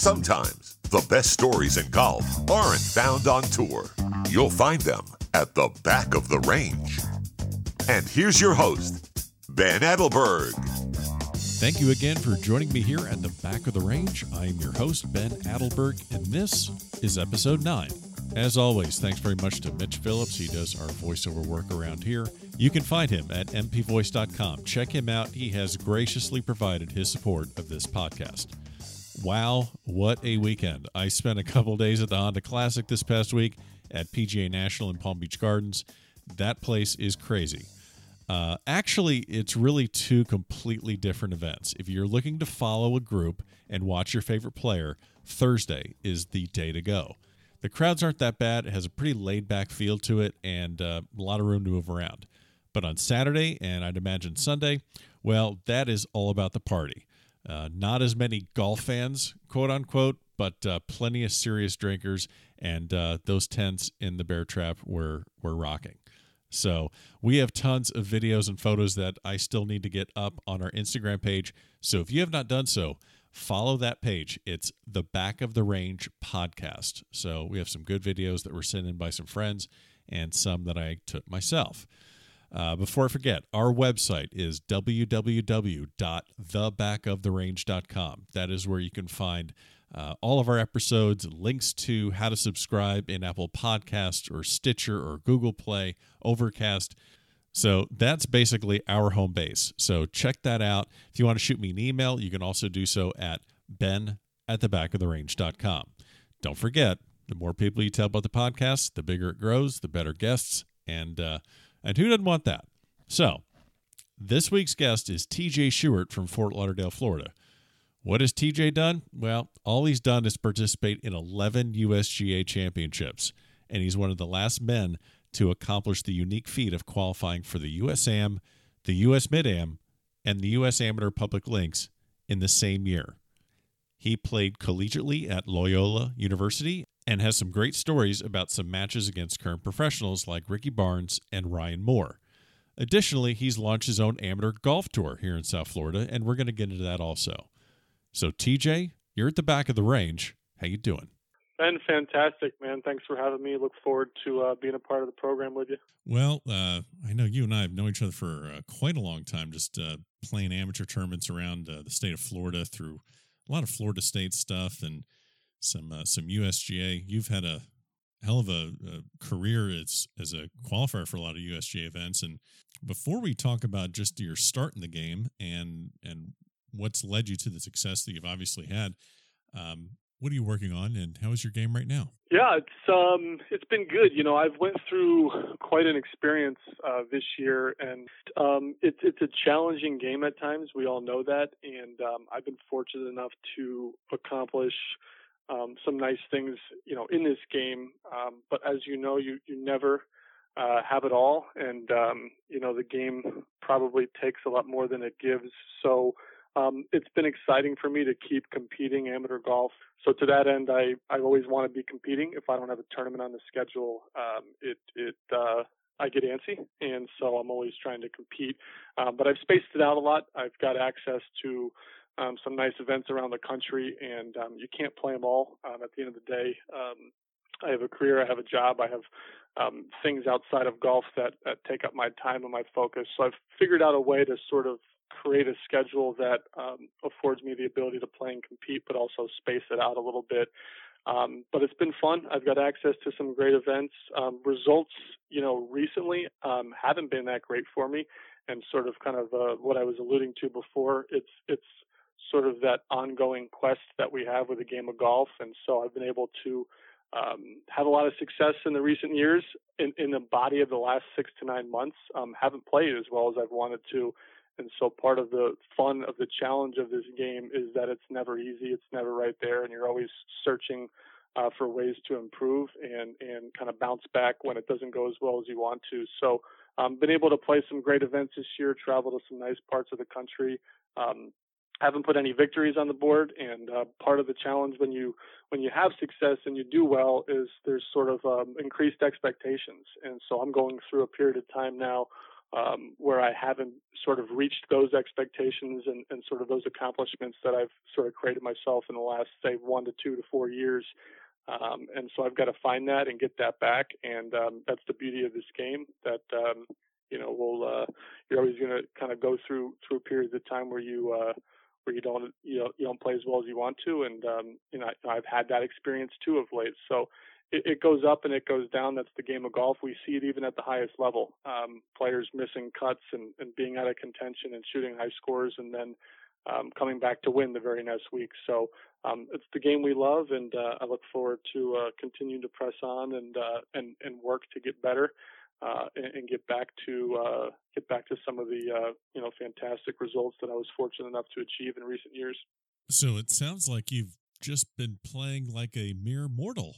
Sometimes the best stories in golf aren't found on tour. You'll find them at the back of the range. And here's your host, Ben Adelberg. Thank you again for joining me here at the back of the range. I am your host, Ben Adelberg, and this is episode 9. As always, thanks very much to Mitch Phillips. He does our voiceover work around here. You can find him at mpvoice.com. Check him out. He has graciously provided his support of this podcast. Wow, what a weekend. I spent a couple days at the Honda Classic this past week at PGA National in Palm Beach Gardens. That place is crazy. Uh, actually, it's really two completely different events. If you're looking to follow a group and watch your favorite player, Thursday is the day to go. The crowds aren't that bad. It has a pretty laid back feel to it and uh, a lot of room to move around. But on Saturday, and I'd imagine Sunday, well, that is all about the party. Uh, not as many golf fans, quote unquote, but uh, plenty of serious drinkers, and uh, those tents in the Bear Trap were were rocking. So we have tons of videos and photos that I still need to get up on our Instagram page. So if you have not done so, follow that page. It's the Back of the Range podcast. So we have some good videos that were sent in by some friends and some that I took myself. Uh, before I forget, our website is www.thebackoftherange.com. That is where you can find uh, all of our episodes, links to how to subscribe in Apple Podcasts or Stitcher or Google Play, Overcast. So that's basically our home base. So check that out. If you want to shoot me an email, you can also do so at ben at thebackoftherange.com. Don't forget, the more people you tell about the podcast, the bigger it grows, the better guests, and uh, and who doesn't want that? So, this week's guest is TJ Shuart from Fort Lauderdale, Florida. What has TJ done? Well, all he's done is participate in 11 USGA championships, and he's one of the last men to accomplish the unique feat of qualifying for the USAM, the US Mid Am, and the US Amateur Public Links in the same year. He played collegiately at Loyola University and has some great stories about some matches against current professionals like Ricky Barnes and Ryan Moore. Additionally, he's launched his own amateur golf tour here in South Florida, and we're going to get into that also. So, TJ, you're at the back of the range. How you doing? Ben, fantastic, man. Thanks for having me. Look forward to uh, being a part of the program with you. Well, uh, I know you and I have known each other for uh, quite a long time, just uh, playing amateur tournaments around uh, the state of Florida through a lot of Florida State stuff and some uh, some USGA. You've had a hell of a, a, career as as a qualifier for a lot of USGA events. And before we talk about just your start in the game and and what's led you to the success that you've obviously had, um, what are you working on, and how is your game right now? Yeah, it's um, it's been good. You know, I've went through quite an experience uh, this year, and um, it's it's a challenging game at times. We all know that, and um, I've been fortunate enough to accomplish um, some nice things, you know, in this game. Um, but as you know, you you never uh, have it all, and um, you know the game probably takes a lot more than it gives. So um, it's been exciting for me to keep competing amateur golf. So to that end, I I always want to be competing. If I don't have a tournament on the schedule, um, it it uh, I get antsy, and so I'm always trying to compete. Um, but I've spaced it out a lot. I've got access to um, some nice events around the country, and um, you can't play them all. Um, at the end of the day, um, I have a career, I have a job, I have um, things outside of golf that, that take up my time and my focus. So I've figured out a way to sort of create a schedule that um, affords me the ability to play and compete, but also space it out a little bit. Um, but it's been fun. I've got access to some great events. Um, results, you know, recently um, haven't been that great for me, and sort of kind of uh, what I was alluding to before. It's it's sort of that ongoing quest that we have with the game of golf. And so I've been able to um, have a lot of success in the recent years. In, in the body of the last six to nine months, um, haven't played as well as I've wanted to. And so part of the fun of the challenge of this game is that it's never easy. It's never right there, and you're always searching uh, for ways to improve and and kind of bounce back when it doesn't go as well as you want to. So, um, been able to play some great events this year, travel to some nice parts of the country. Um, haven't put any victories on the board and uh, part of the challenge when you when you have success and you do well is there's sort of um, increased expectations and so i'm going through a period of time now um, where i haven't sort of reached those expectations and, and sort of those accomplishments that I've sort of created myself in the last say one to two to four years. Um, and so I've got to find that and get that back. And um, that's the beauty of this game that um, you know we'll uh, you're always going to kind of go through through periods of time where you uh, where you don't you know you don't play as well as you want to. And um, you know I, I've had that experience too of late. So it, it goes up and it goes down. That's the game of golf. We see it even at the highest level. Um, players missing cuts and, and being out of contention and shooting high scores, and then um, coming back to win the very next week. So um, it's the game we love, and uh, I look forward to uh, continuing to press on and uh, and and work to get better. Uh, and, and, get back to uh, get back to some of the uh, you know fantastic results that I was fortunate enough to achieve in recent years. So it sounds like you've just been playing like a mere mortal.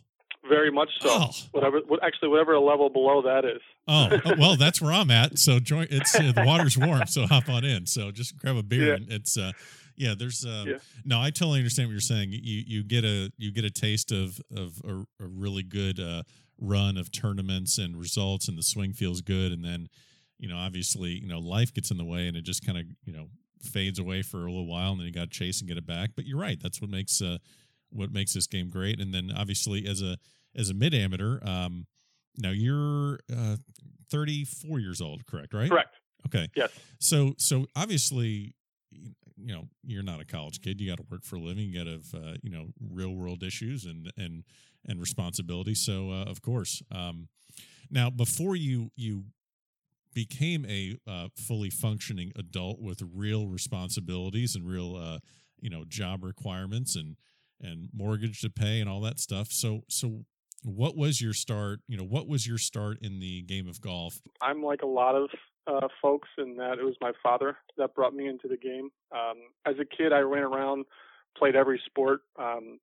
Very much so. Oh. Whatever, actually, whatever level below that is. Oh, oh well, that's where I'm at. So join. It's uh, the water's warm, so hop on in. So just grab a beer, yeah. and it's uh, yeah. There's um, yeah. no. I totally understand what you're saying. You you get a you get a taste of of a, a really good uh, run of tournaments and results, and the swing feels good, and then you know obviously you know life gets in the way, and it just kind of you know fades away for a little while, and then you got to chase and get it back. But you're right. That's what makes uh what makes this game great. And then obviously as a as a mid amateur, um, now you're uh, 34 years old, correct? Right? Correct. Okay. Yes. So so obviously, you know, you're not a college kid. You got to work for a living. You got to have uh, you know real world issues and and and responsibility. So uh, of course, um, now before you you became a uh, fully functioning adult with real responsibilities and real uh, you know job requirements and and mortgage to pay and all that stuff. So so what was your start? You know, what was your start in the game of golf? I'm like a lot of uh, folks in that it was my father that brought me into the game. Um, as a kid, I ran around, played every sport. Um,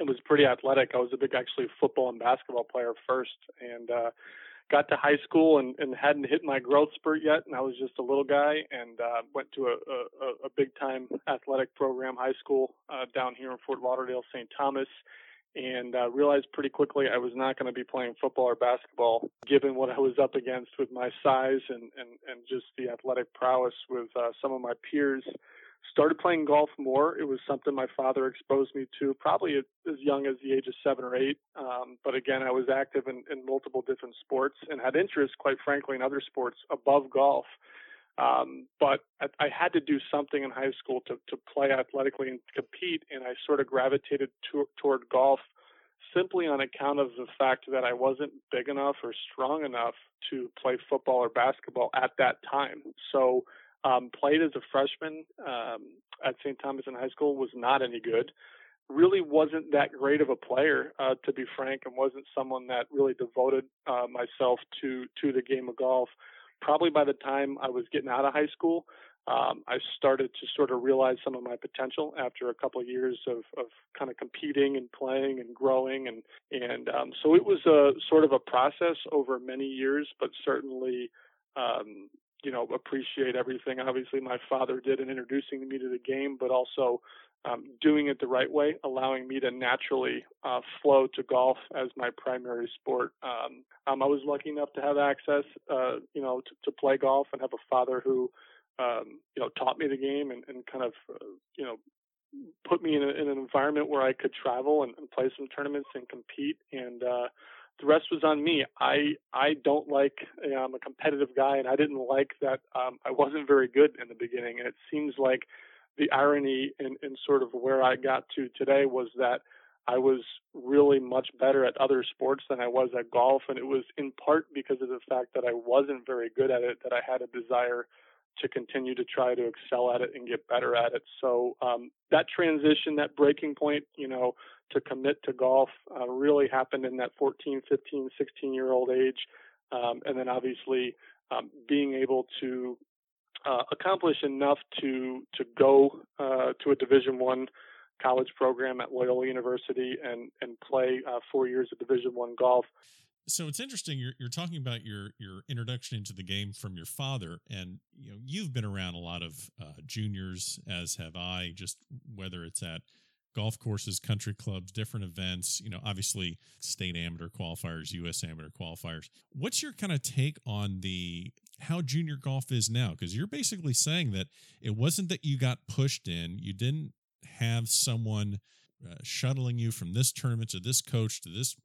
it was pretty athletic. I was a big actually football and basketball player first, and uh, got to high school and, and hadn't hit my growth spurt yet, and I was just a little guy, and uh, went to a, a, a big time athletic program, high school uh, down here in Fort Lauderdale, St. Thomas, and uh, realized pretty quickly I was not going to be playing football or basketball, given what I was up against with my size and and, and just the athletic prowess with uh, some of my peers started playing golf more. It was something my father exposed me to probably as young as the age of seven or eight. Um, but again, I was active in, in multiple different sports and had interest, quite frankly, in other sports above golf. Um, but I, I had to do something in high school to, to play athletically and compete, and I sort of gravitated to, toward golf simply on account of the fact that I wasn't big enough or strong enough to play football or basketball at that time. So um, played as a freshman um, at St. Thomas in high school, was not any good. Really wasn't that great of a player, uh, to be frank, and wasn't someone that really devoted uh, myself to to the game of golf. Probably by the time I was getting out of high school, um, I started to sort of realize some of my potential after a couple of years of, of kind of competing and playing and growing, and and um, so it was a sort of a process over many years, but certainly um, you know, appreciate everything obviously my father did in introducing me to the game, but also um, doing it the right way, allowing me to naturally uh, flow to golf as my primary sport. Um, um, I was lucky enough to have access, uh, you know, to, to, play golf and have a father who, um, you know, taught me the game and, and kind of, uh, you know, put me in, a, in, an environment where I could travel and, and play some tournaments and compete. And uh, the rest was on me. I I don't like you know, I'm a competitive guy, and I didn't like that um, I wasn't very good in the beginning. And it seems like the irony in, in sort of where I got to today was that I was really much better at other sports than I was at golf, and it was in part because of the fact that I wasn't very good at it that I had a desire to continue to try to excel at it and get better at it. So um, that transition, that breaking point, you know, to commit to golf uh, really happened in that 14, 15, 16 year old age. Um, and then obviously um, being able to uh, accomplish enough to to go uh, to a Division One college program at Loyola University and and play uh, four years of Division One golf. So it's interesting. You're you're talking about your your introduction into the game from your father, and you know you've been around a lot of uh, juniors, as have I. Just whether it's at golf courses, country clubs, different events, you know, obviously state amateur qualifiers, US amateur qualifiers. What's your kind of take on the how junior golf is now because you're basically saying that it wasn't that you got pushed in you didn't have someone uh, shuttling you from this tournament to this coach to this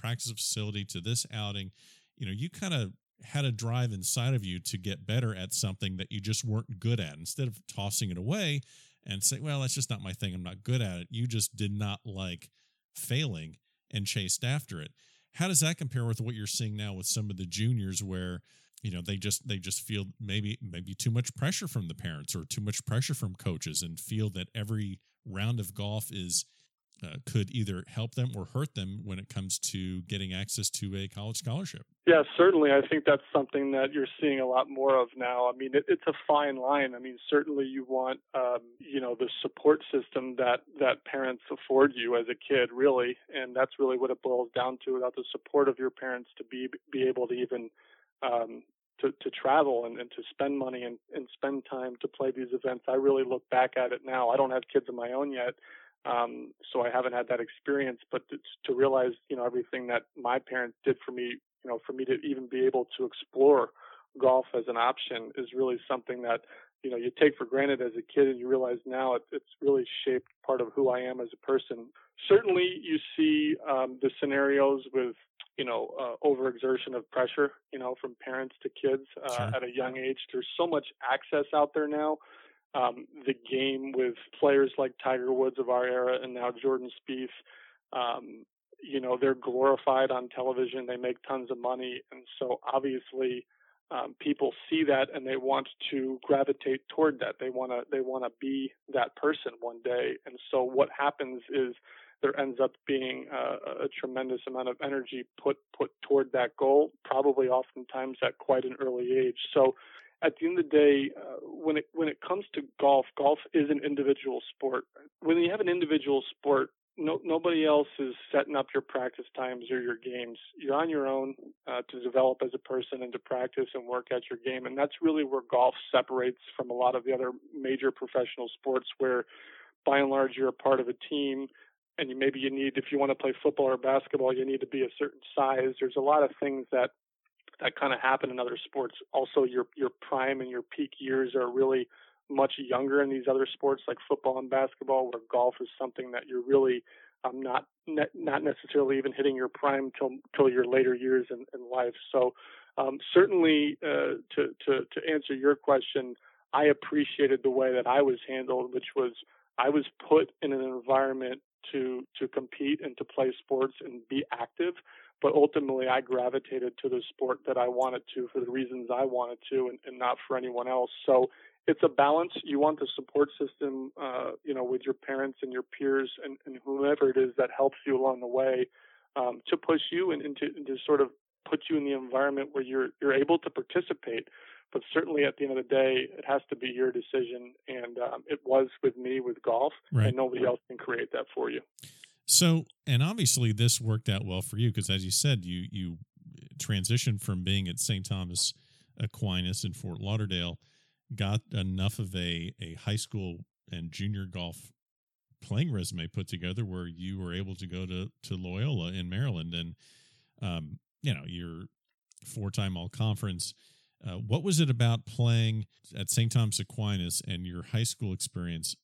practice facility to this outing you know you kind of had a drive inside of you to get better at something that you just weren't good at. Instead of tossing it away and saying well that's just not my thing. I'm not good at it. You just did not like failing and chased after it. How does that compare with what you're seeing now with some of the juniors where you know they just they just feel maybe maybe too much pressure from the parents or too much pressure from coaches and feel that every round of golf is uh, could either help them or hurt them when it comes to getting access to a college scholarship. Yeah, certainly. I think that's something that you're seeing a lot more of now. I mean, it, it's a fine line. I mean, certainly you want, um, you know, the support system that that parents afford you as a kid, really, and that's really what it boils down to. Without the support of your parents to be be able to even um, to, to travel and, and to spend money and, and spend time to play these events. I really look back at it now. I don't have kids of my own yet, um, so I haven't had that experience. But to, to realize, you know, everything that my parents did for me, you know, for me to even be able to explore golf as an option is really something that you know you take for granted as a kid, and you realize now it, it's really shaped part of who I am as a person. Certainly, you see um, the scenarios with you know, uh, overexertion of pressure, you know, from parents to kids uh, sure. at a young age. There's so much access out there now. Um, the game with players like Tiger Woods of our era and now Jordan Spieth, um, you know, they're glorified on television. They make tons of money, and so obviously. Um, people see that and they want to gravitate toward that. They want to they want to be that person one day. And so what happens is there ends up being a, a tremendous amount of energy put put toward that goal, probably oftentimes at quite an early age. So at the end of the day, uh, when it when it comes to golf, golf is an individual sport. When you have an individual sport, no, nobody else is setting up your practice times or your games. You're on your own uh, to develop as a person and to practice and work at your game, and that's really where golf separates from a lot of the other major professional sports, where by and large you're a part of a team and you, maybe you need if you want to play football or basketball you need to be a certain size there's a lot of things that that kind of happen in other sports. Also your your prime and your peak years are really much younger in these other sports like football and basketball where golf is something that you're really um, not ne- not necessarily even hitting your prime till till your later years in, in life. So um, certainly uh, to to to answer your question I appreciated the way that I was handled which was I was put in an environment to to compete and to play sports and be active but ultimately I gravitated to the sport that I wanted to for the reasons I wanted to and, and not for anyone else. So it's a balance. You want the support system, uh, you know, with your parents and your peers and, and whomever it is that helps you along the way um, to push you and, and, to, and to sort of put you in the environment where you're you're able to participate. But certainly, at the end of the day, it has to be your decision, and um, it was with me with golf, right. and nobody else can create that for you. So, and obviously, this worked out well for you because, as you said, you you transitioned from being at St. Thomas Aquinas in Fort Lauderdale, got enough of a a high school and junior golf playing resume put together where you were able to go to to Loyola in Maryland, and um, you know you're four time all conference uh, what was it about playing at St. Thomas Aquinas and your high school experience?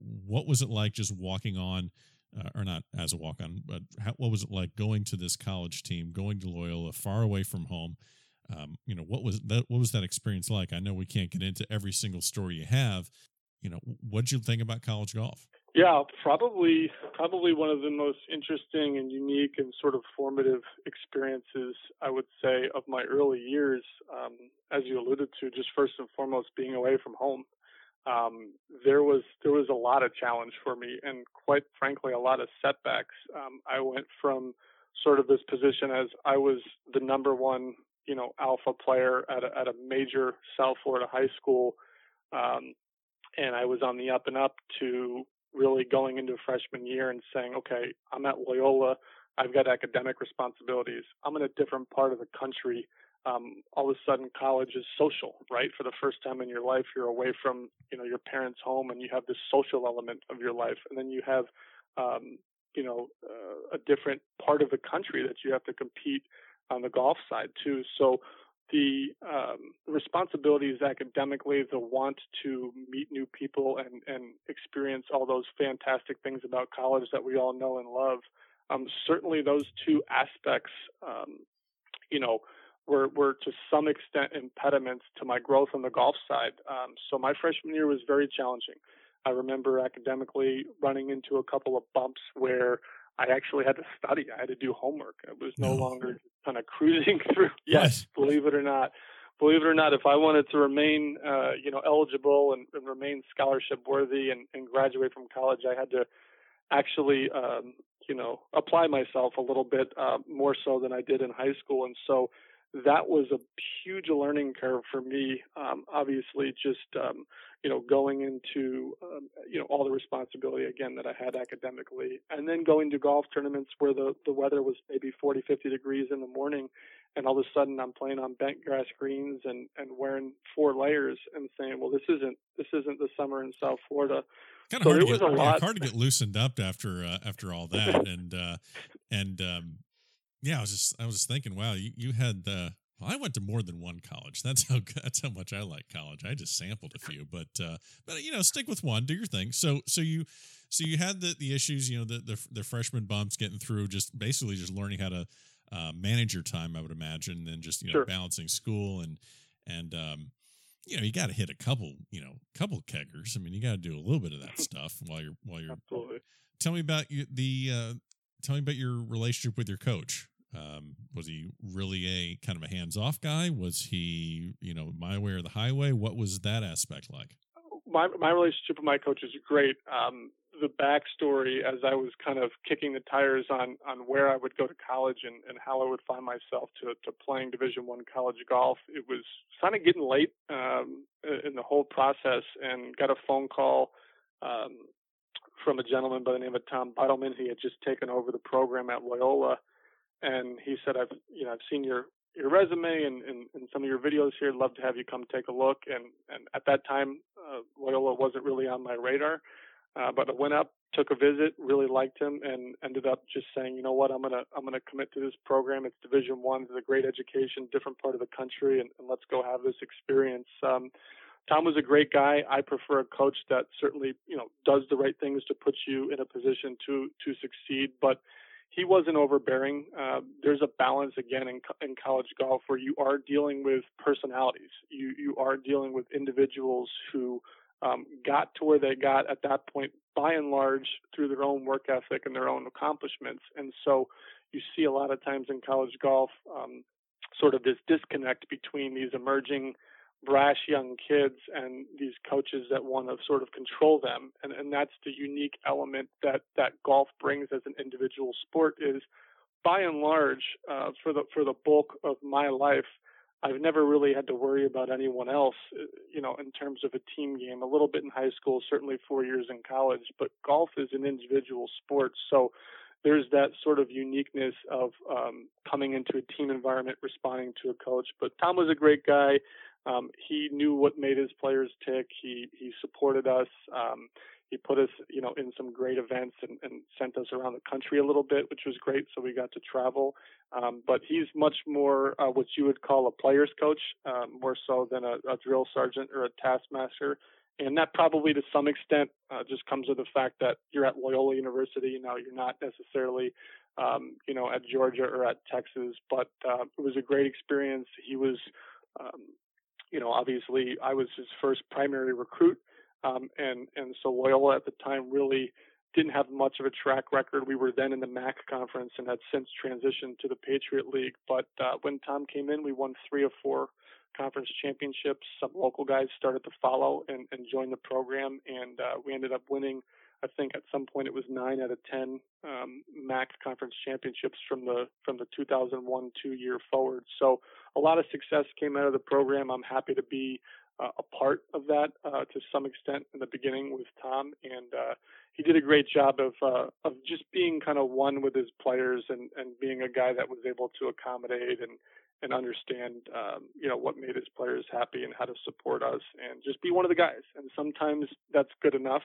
What was it like just walking on, uh, or not as a walk on, but how, what was it like going to this college team, going to Loyola, far away from home? Um, you know, what was that? What was that experience like? I know we can't get into every single story you have. You know, what did you think about college golf? Yeah, probably probably one of the most interesting and unique and sort of formative experiences I would say of my early years. Um, as you alluded to, just first and foremost being away from home. Um, there was there was a lot of challenge for me, and quite frankly, a lot of setbacks. Um, I went from sort of this position as I was the number one, you know, alpha player at a, at a major South Florida high school, um, and I was on the up and up to really going into freshman year and saying, okay, I'm at Loyola. I've got academic responsibilities. I'm in a different part of the country. Um, all of a sudden, college is social, right? For the first time in your life, you're away from you know your parents' home, and you have this social element of your life, and then you have um, you know uh, a different part of the country that you have to compete on the golf side too. So the um, responsibilities academically, the want to meet new people and, and experience all those fantastic things about college that we all know and love. Um, certainly, those two aspects, um, you know, were, were to some extent impediments to my growth on the golf side. Um, so my freshman year was very challenging. I remember academically running into a couple of bumps where I actually had to study. I had to do homework. It was no, no. longer kind of cruising through. Yes, believe it or not. Believe it or not, if I wanted to remain, uh, you know, eligible and, and remain scholarship worthy and, and, graduate from college, I had to actually, um, you know, apply myself a little bit uh, more so than I did in high school. And so that was a huge learning curve for me. Um, obviously, just um, you know, going into um, you know all the responsibility again that I had academically, and then going to golf tournaments where the the weather was maybe 40, 50 degrees in the morning, and all of a sudden I'm playing on bent grass greens and and wearing four layers and saying, well, this isn't this isn't the summer in South Florida. Kind of so hard, to get, yeah, hard to get loosened up after uh, after all that, and uh, and um, yeah, I was just I was just thinking, wow, you you had uh, well, I went to more than one college. That's how that's how much I like college. I just sampled a few, but uh, but you know, stick with one, do your thing. So so you so you had the the issues, you know, the the, the freshman bumps, getting through, just basically just learning how to uh, manage your time. I would imagine, and just you know, sure. balancing school and and um, you know, you got to hit a couple, you know, couple keggers. I mean, you got to do a little bit of that stuff while you're while you're. Absolutely. Tell me about you, the. Uh, tell me about your relationship with your coach. Um, was he really a kind of a hands off guy? Was he, you know, my way or the highway? What was that aspect like? My my relationship with my coach is great. Um, the backstory as I was kind of kicking the tires on on where I would go to college and, and how I would find myself to to playing Division One college golf. It was kind of getting late um, in the whole process, and got a phone call um, from a gentleman by the name of Tom Beitelman. He had just taken over the program at Loyola and he said, "I've you know I've seen your your resume and, and, and some of your videos here. Love to have you come take a look." And and at that time, uh, Loyola wasn't really on my radar, uh, but I went up, took a visit, really liked him, and ended up just saying, "You know what? I'm gonna I'm gonna commit to this program. It's Division One. It's a great education, different part of the country, and, and let's go have this experience." Um, Tom was a great guy. I prefer a coach that certainly, you know, does the right things to put you in a position to to succeed, but he wasn't overbearing. Uh, there's a balance again in, in college golf where you are dealing with personalities. You you are dealing with individuals who um, got to where they got at that point by and large through their own work ethic and their own accomplishments. And so you see a lot of times in college golf um, sort of this disconnect between these emerging brash young kids and these coaches that want to sort of control them and and that's the unique element that that golf brings as an individual sport is by and large uh, for the for the bulk of my life I've never really had to worry about anyone else uh, you know in terms of a team game a little bit in high school certainly 4 years in college but golf is an individual sport so there's that sort of uniqueness of um, coming into a team environment, responding to a coach. But Tom was a great guy. Um, he knew what made his players tick. He he supported us. Um, he put us, you know, in some great events and, and, sent us around the country a little bit, which was great. So we got to travel. Um, but he's much more uh, what you would call a player's coach, um, more so than a, a, drill sergeant or a taskmaster. And that probably to some extent uh, just comes with the fact that you're at Loyola University. You know, you're not necessarily, um, you know, at Georgia or at Texas. But uh, it was a great experience. He was um, you know, obviously I was his first primary recruit, um, and and so Loyola at the time really didn't have much of a track record. We were then in the MAAC conference and had since transitioned to the Patriot League. But uh, when Tom came in, we won three or four conference championships. Some local guys started to follow and, and join the program, and uh, we ended up winning. I think at some point it was nine out of ten um, MAAC conference championships from the from the 2001 two year forward. So a lot of success came out of the program. I'm happy to be uh, a part of that uh, to some extent in the beginning with Tom, and uh, he did a great job of uh, of just being kind of one with his players and and being a guy that was able to accommodate and and understand um, you know what made his players happy and how to support us and just be one of the guys. And sometimes that's good enough.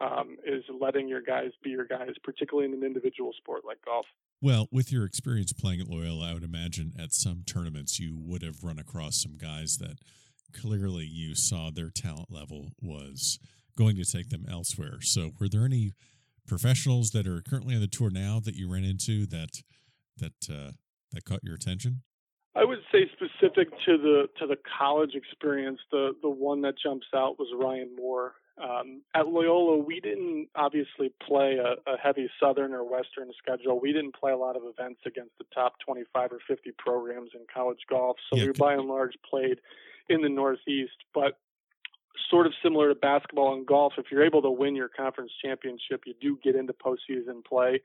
Um, is letting your guys be your guys, particularly in an individual sport like golf. Well, with your experience playing at Loyola, I would imagine at some tournaments you would have run across some guys that clearly you saw their talent level was going to take them elsewhere. So, were there any professionals that are currently on the tour now that you ran into that that uh, that caught your attention? I would say specific to the to the college experience, the the one that jumps out was Ryan Moore. Um, at Loyola, we didn't obviously play a, a heavy Southern or Western schedule. We didn't play a lot of events against the top 25 or 50 programs in college golf. So yeah, we by and large played in the Northeast. But sort of similar to basketball and golf, if you're able to win your conference championship, you do get into postseason play.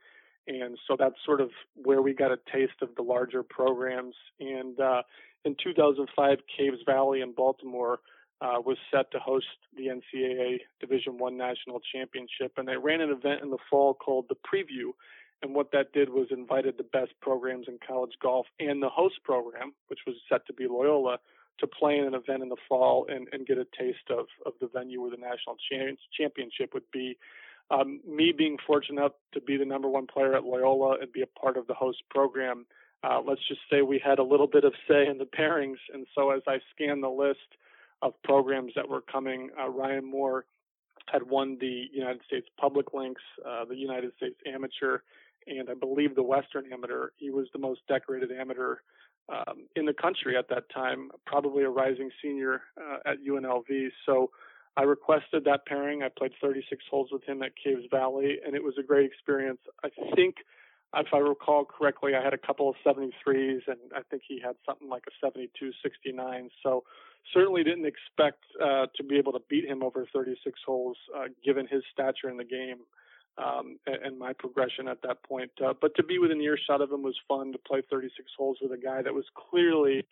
And so that's sort of where we got a taste of the larger programs. And uh, in 2005, Caves Valley in Baltimore was set to host the NCAA Division One National Championship, and they ran an event in the fall called the Preview. And what that did was invited the best programs in college golf and the host program, which was set to be Loyola, to play in an event in the fall and, and get a taste of, of the venue where the national championship would be. Um, me being fortunate to be the number one player at Loyola and be a part of the host program, uh, let's just say we had a little bit of say in the pairings. And so as I scanned the list of programs that were coming, uh, Ryan Moore had won the United States Public Links, uh, the United States Amateur, and I believe the Western Amateur. He was the most decorated amateur um, in the country at that time, probably a rising senior uh, at UNLV. So I requested that pairing. I played 36 holes with him at Caves Valley, and it was a great experience. I think, if I recall correctly, I had a couple of 73s, and I think he had something like a 72 69. So certainly didn't expect uh, to be able to beat him over 36 holes, uh, given his stature in the game um, and, my progression at that point. Uh, but to be within earshot of him was fun. To play 36 holes with a guy that was clearly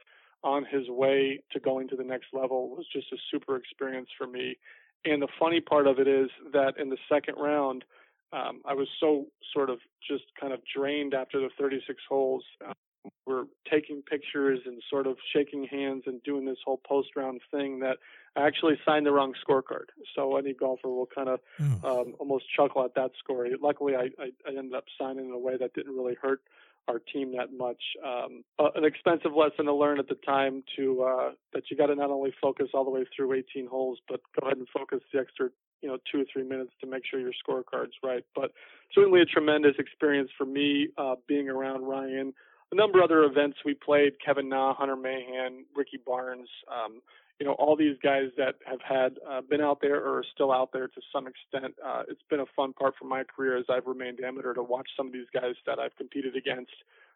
on his way to going to the next level was just a super experience for me. And the funny part of it is that in the second round, um, I was so sort of just kind of drained after the 36 holes. Um, we're taking pictures and sort of shaking hands and doing this whole post round thing that I actually signed the wrong scorecard. So any golfer will kind of oh. um, almost chuckle at that score. Luckily, I, I, I ended up signing in a way that didn't really hurt our team that much. Um, uh, an expensive lesson to learn at the time to uh, that you got to not only focus all the way through 18 holes, but go ahead and focus the extra you know two or three minutes to make sure your scorecard's right. But certainly a tremendous experience for me uh, being around Ryan. A number of other events we played: Kevin Na, Hunter Mahan, Ricky Barnes. Um, you know, all these guys that have had uh, been out there or are still out there to some extent. Uh, it's been a fun part for my career as I've remained amateur to watch some of these guys that I've competed against,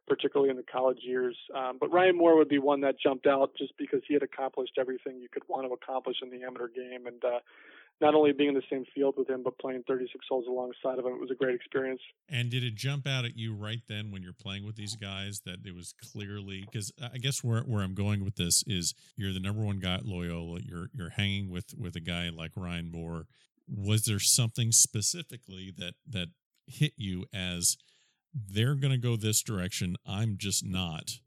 particularly in the college years. Um, but Ryan Moore would be one that jumped out just because he had accomplished everything you could want to accomplish in the amateur game, and uh, not only being in the same field with him, but playing 36 holes alongside of him. It was a great experience. And did it jump out at you right then when you're playing with these guys that it was clearly because I guess where, where I'm going with this is you're the number one guy at Loyola. You're you're hanging with with a guy like Ryan Moore. Was there something specifically that that hit you as they're going to go this direction? I'm just not.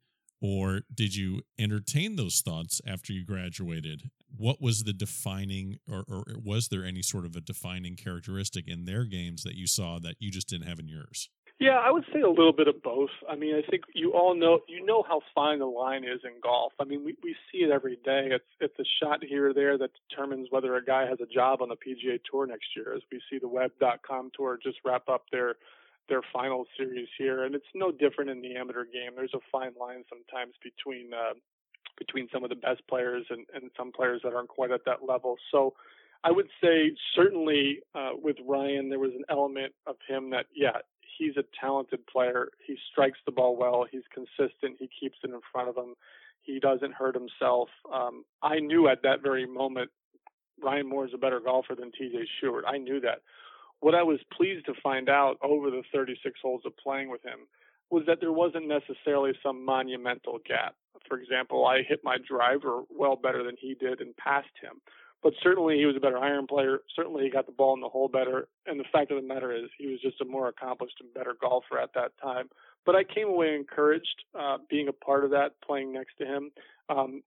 Or did you entertain those thoughts after you graduated? What was the defining, or, or, was there any sort of a defining characteristic in their games that you saw that you just didn't have in yours? Yeah, I would say a little bit of both. I mean, I think you all know you know how fine the line is in golf. I mean, we we see it every day. It's it's a shot here or there that determines whether a guy has a job on the PGA Tour next year. As we see the Web.com Tour just wrap up their their final series here, and it's no different in the amateur game. There's a fine line sometimes between uh, between some of the best players and, and some players that aren't quite at that level. So I would say certainly uh, with Ryan, there was an element of him that yeah, he's a talented player. He strikes the ball well. He's consistent. He keeps it in front of him. He doesn't hurt himself. Um, I knew at that very moment Ryan Moore is a better golfer than T.J. Shuart. I knew that what I was pleased to find out over the 36 holes of playing with him was that there wasn't necessarily some monumental gap. For example, I hit my driver well better than he did and passed him. But certainly he was a better iron player. Certainly he got the ball in the hole better. And the fact of the matter is he was just a more accomplished and better golfer at that time. But I came away encouraged uh, being a part of that, playing next to him. Um,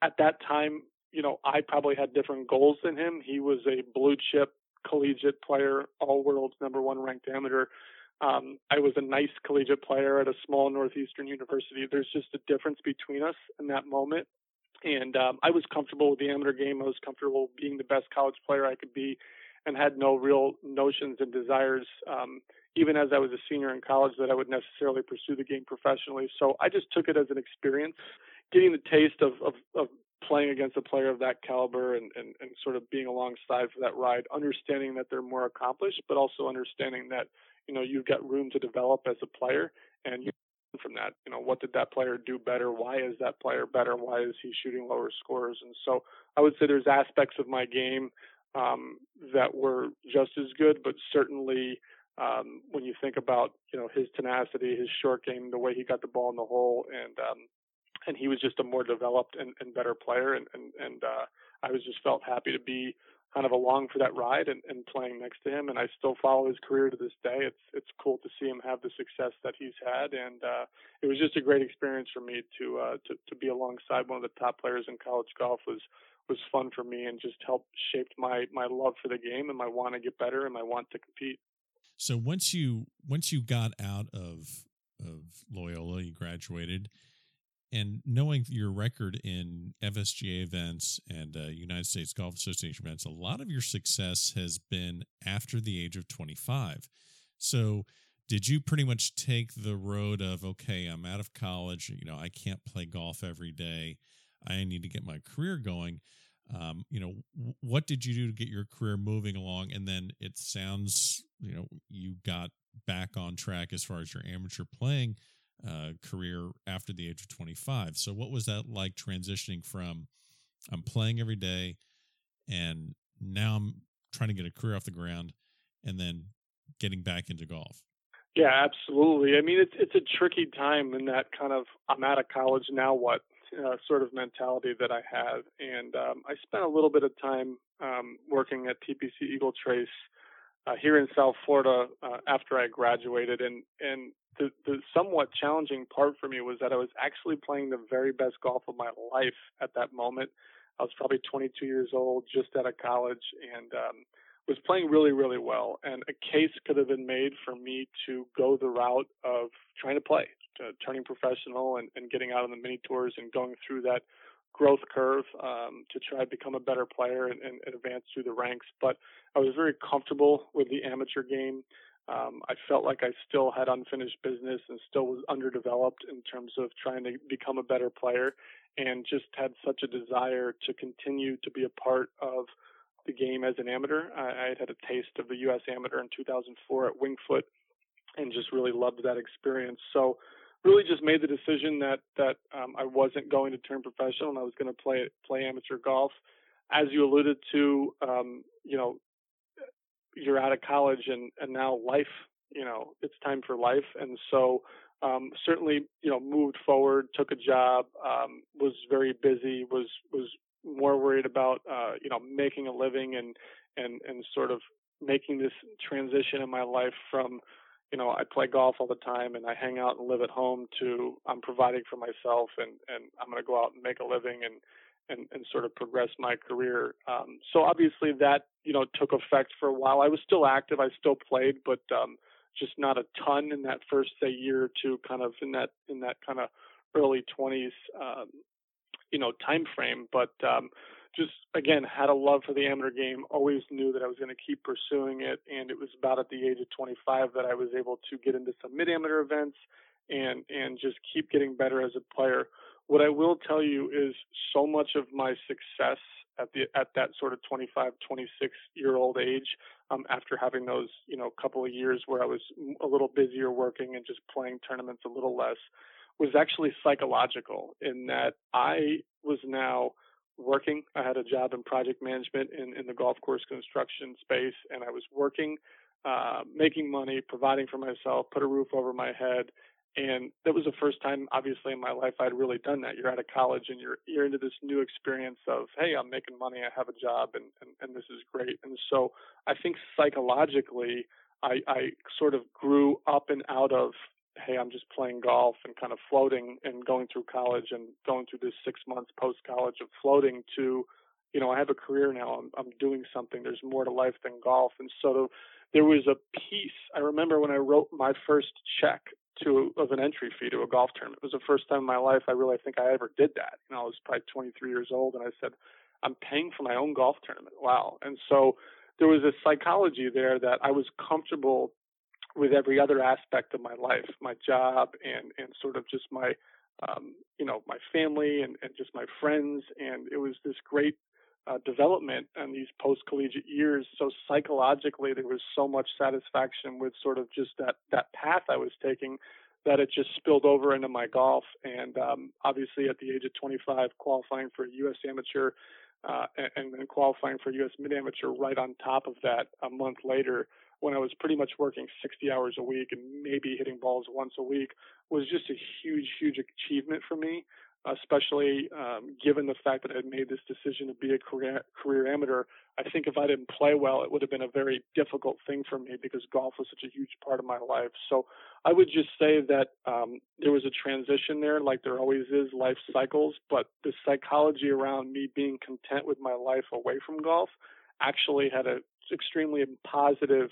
at that time, you know, I probably had different goals than him. He was a blue chip collegiate player, all world number one ranked amateur. Um, I was a nice collegiate player at a small northeastern university. There's just a difference between us in that moment. And um, I was comfortable with the amateur game. I was comfortable being the best college player I could be, and had no real notions and desires, um, even as I was a senior in college, that I would necessarily pursue the game professionally. So I just took it as an experience, getting the taste of, of, of playing against a player of that caliber and, and, and sort of being alongside for that ride, understanding that they're more accomplished, but also understanding that you know you've got room to develop as a player and you from that. You know what did that player do better? Why is that player better? Why is he shooting lower scores? And so i would say there's aspects of my game um, that were just as good but certainly um, when you think about you know his tenacity his short game the way he got the ball in the hole and um, and he was just a more developed and, and better player and and, and uh, i was just felt happy to be kind of along for that ride and, and playing next to him. And I still follow his career to this day. It's it's cool to see him have the success that he's had, and uh, it was just a great experience for me to uh, to to be alongside one of the top players in college golf. was was fun for me and just helped shaped my my love for the game and my want to get better and my want to compete. So once you once you got out of of Loyola, you graduated and knowing your record in FSGA events and uh, United States Golf Association events, a lot of your success has been after the age of 25. So, did you pretty much take the road of, okay, I'm out of college, you know, I can't play golf every day, I need to get my career going? Um, you know, what did you do to get your career moving along? And then it sounds, you know, you got back on track as far as your amateur playing uh, career after the age of 25. So, what was that like transitioning from I'm playing every day and now I'm trying to get a career off the ground and then getting back into golf? Yeah, absolutely. I mean, it's it's a tricky time in that kind of I'm out of college now what uh, sort of mentality that I have, and um, I spent a little bit of time um, working at TPC Eagle Trace uh, here in South Florida uh, after I graduated, and and the, the somewhat challenging part for me was that I was actually playing the very best golf of my life at that moment. I was probably 22 years old, just out of college, and um, was playing really, really well. And a case could have been made for me to go the route of trying to play, to turning professional, and, and getting out on the mini tours and going through that growth curve um, to try to become a better player and, and, advance through the ranks. But I was very comfortable with the amateur game. Um, I felt like I still had unfinished business and still was underdeveloped in terms of trying to become a better player, and just had such a desire to continue to be a part of the game as an amateur. I, I had had a taste of the U.S. Amateur in 2004 at Winged Foot, and just really loved that experience. So, really just made the decision that that um, I wasn't going to turn professional and I was going to play play amateur golf. As you alluded to, um, you know, you're out of college and and now life you know it's time for life and so um certainly you know moved forward took a job um was very busy was was more worried about uh you know making a living and and and sort of making this transition in my life from you know I play golf all the time and I hang out and live at home to I'm providing for myself and and I'm going to go out and make a living and and, and sort of progress my career. Um, so obviously that you know took effect for a while. I was still active, I still played, but um, just not a ton in that first say year or two, kind of in that in that kind of early 20s, um, you know, time frame. But um, just again had a love for the amateur game. Always knew that I was going to keep pursuing it, and it was about at the age of 25 that I was able to get into some mid amateur events and and just keep getting better as a player. What I will tell you is so much of my success at the at that sort of 25, 26 year old age, um, after having those you know couple of years where I was a little busier working and just playing tournaments a little less, was actually psychological in that I was now working. I had a job in project management in, in the golf course construction space, and I was working, uh, making money, providing for myself, put a roof over my head, and that was the first time obviously in my life I'd really done that. You're out of college and you're you're into this new experience of, hey, I'm making money, I have a job and, and, and this is great. And so I think psychologically I, I sort of grew up and out of hey, I'm just playing golf and kind of floating and going through college and going through this six months post college of floating to you know, I have a career now. I'm, I'm doing something. There's more to life than golf. And so there was a piece. I remember when I wrote my first check to of an entry fee to a golf tournament. It was the first time in my life I really think I ever did that. You know, I was probably 23 years old, and I said, "I'm paying for my own golf tournament." Wow! And so there was a psychology there that I was comfortable with every other aspect of my life, my job, and and sort of just my um, you know my family and and just my friends, and it was this great uh, development in these post collegiate years. So psychologically, there was so much satisfaction with sort of just that that path I was taking that it just spilled over into my golf. And um, obviously, at the age of 25, qualifying for U.S. Amateur uh, and then qualifying for U.S. Mid Amateur right on top of that a month later, when I was pretty much working 60 hours a week and maybe hitting balls once a week, was just a huge, huge achievement for me especially um, given the fact that I had made this decision to be a career, career amateur. I think if I didn't play well, it would have been a very difficult thing for me because golf was such a huge part of my life. So I would just say that um, there was a transition there, like there always is life cycles, but the psychology around me being content with my life away from golf actually had an extremely positive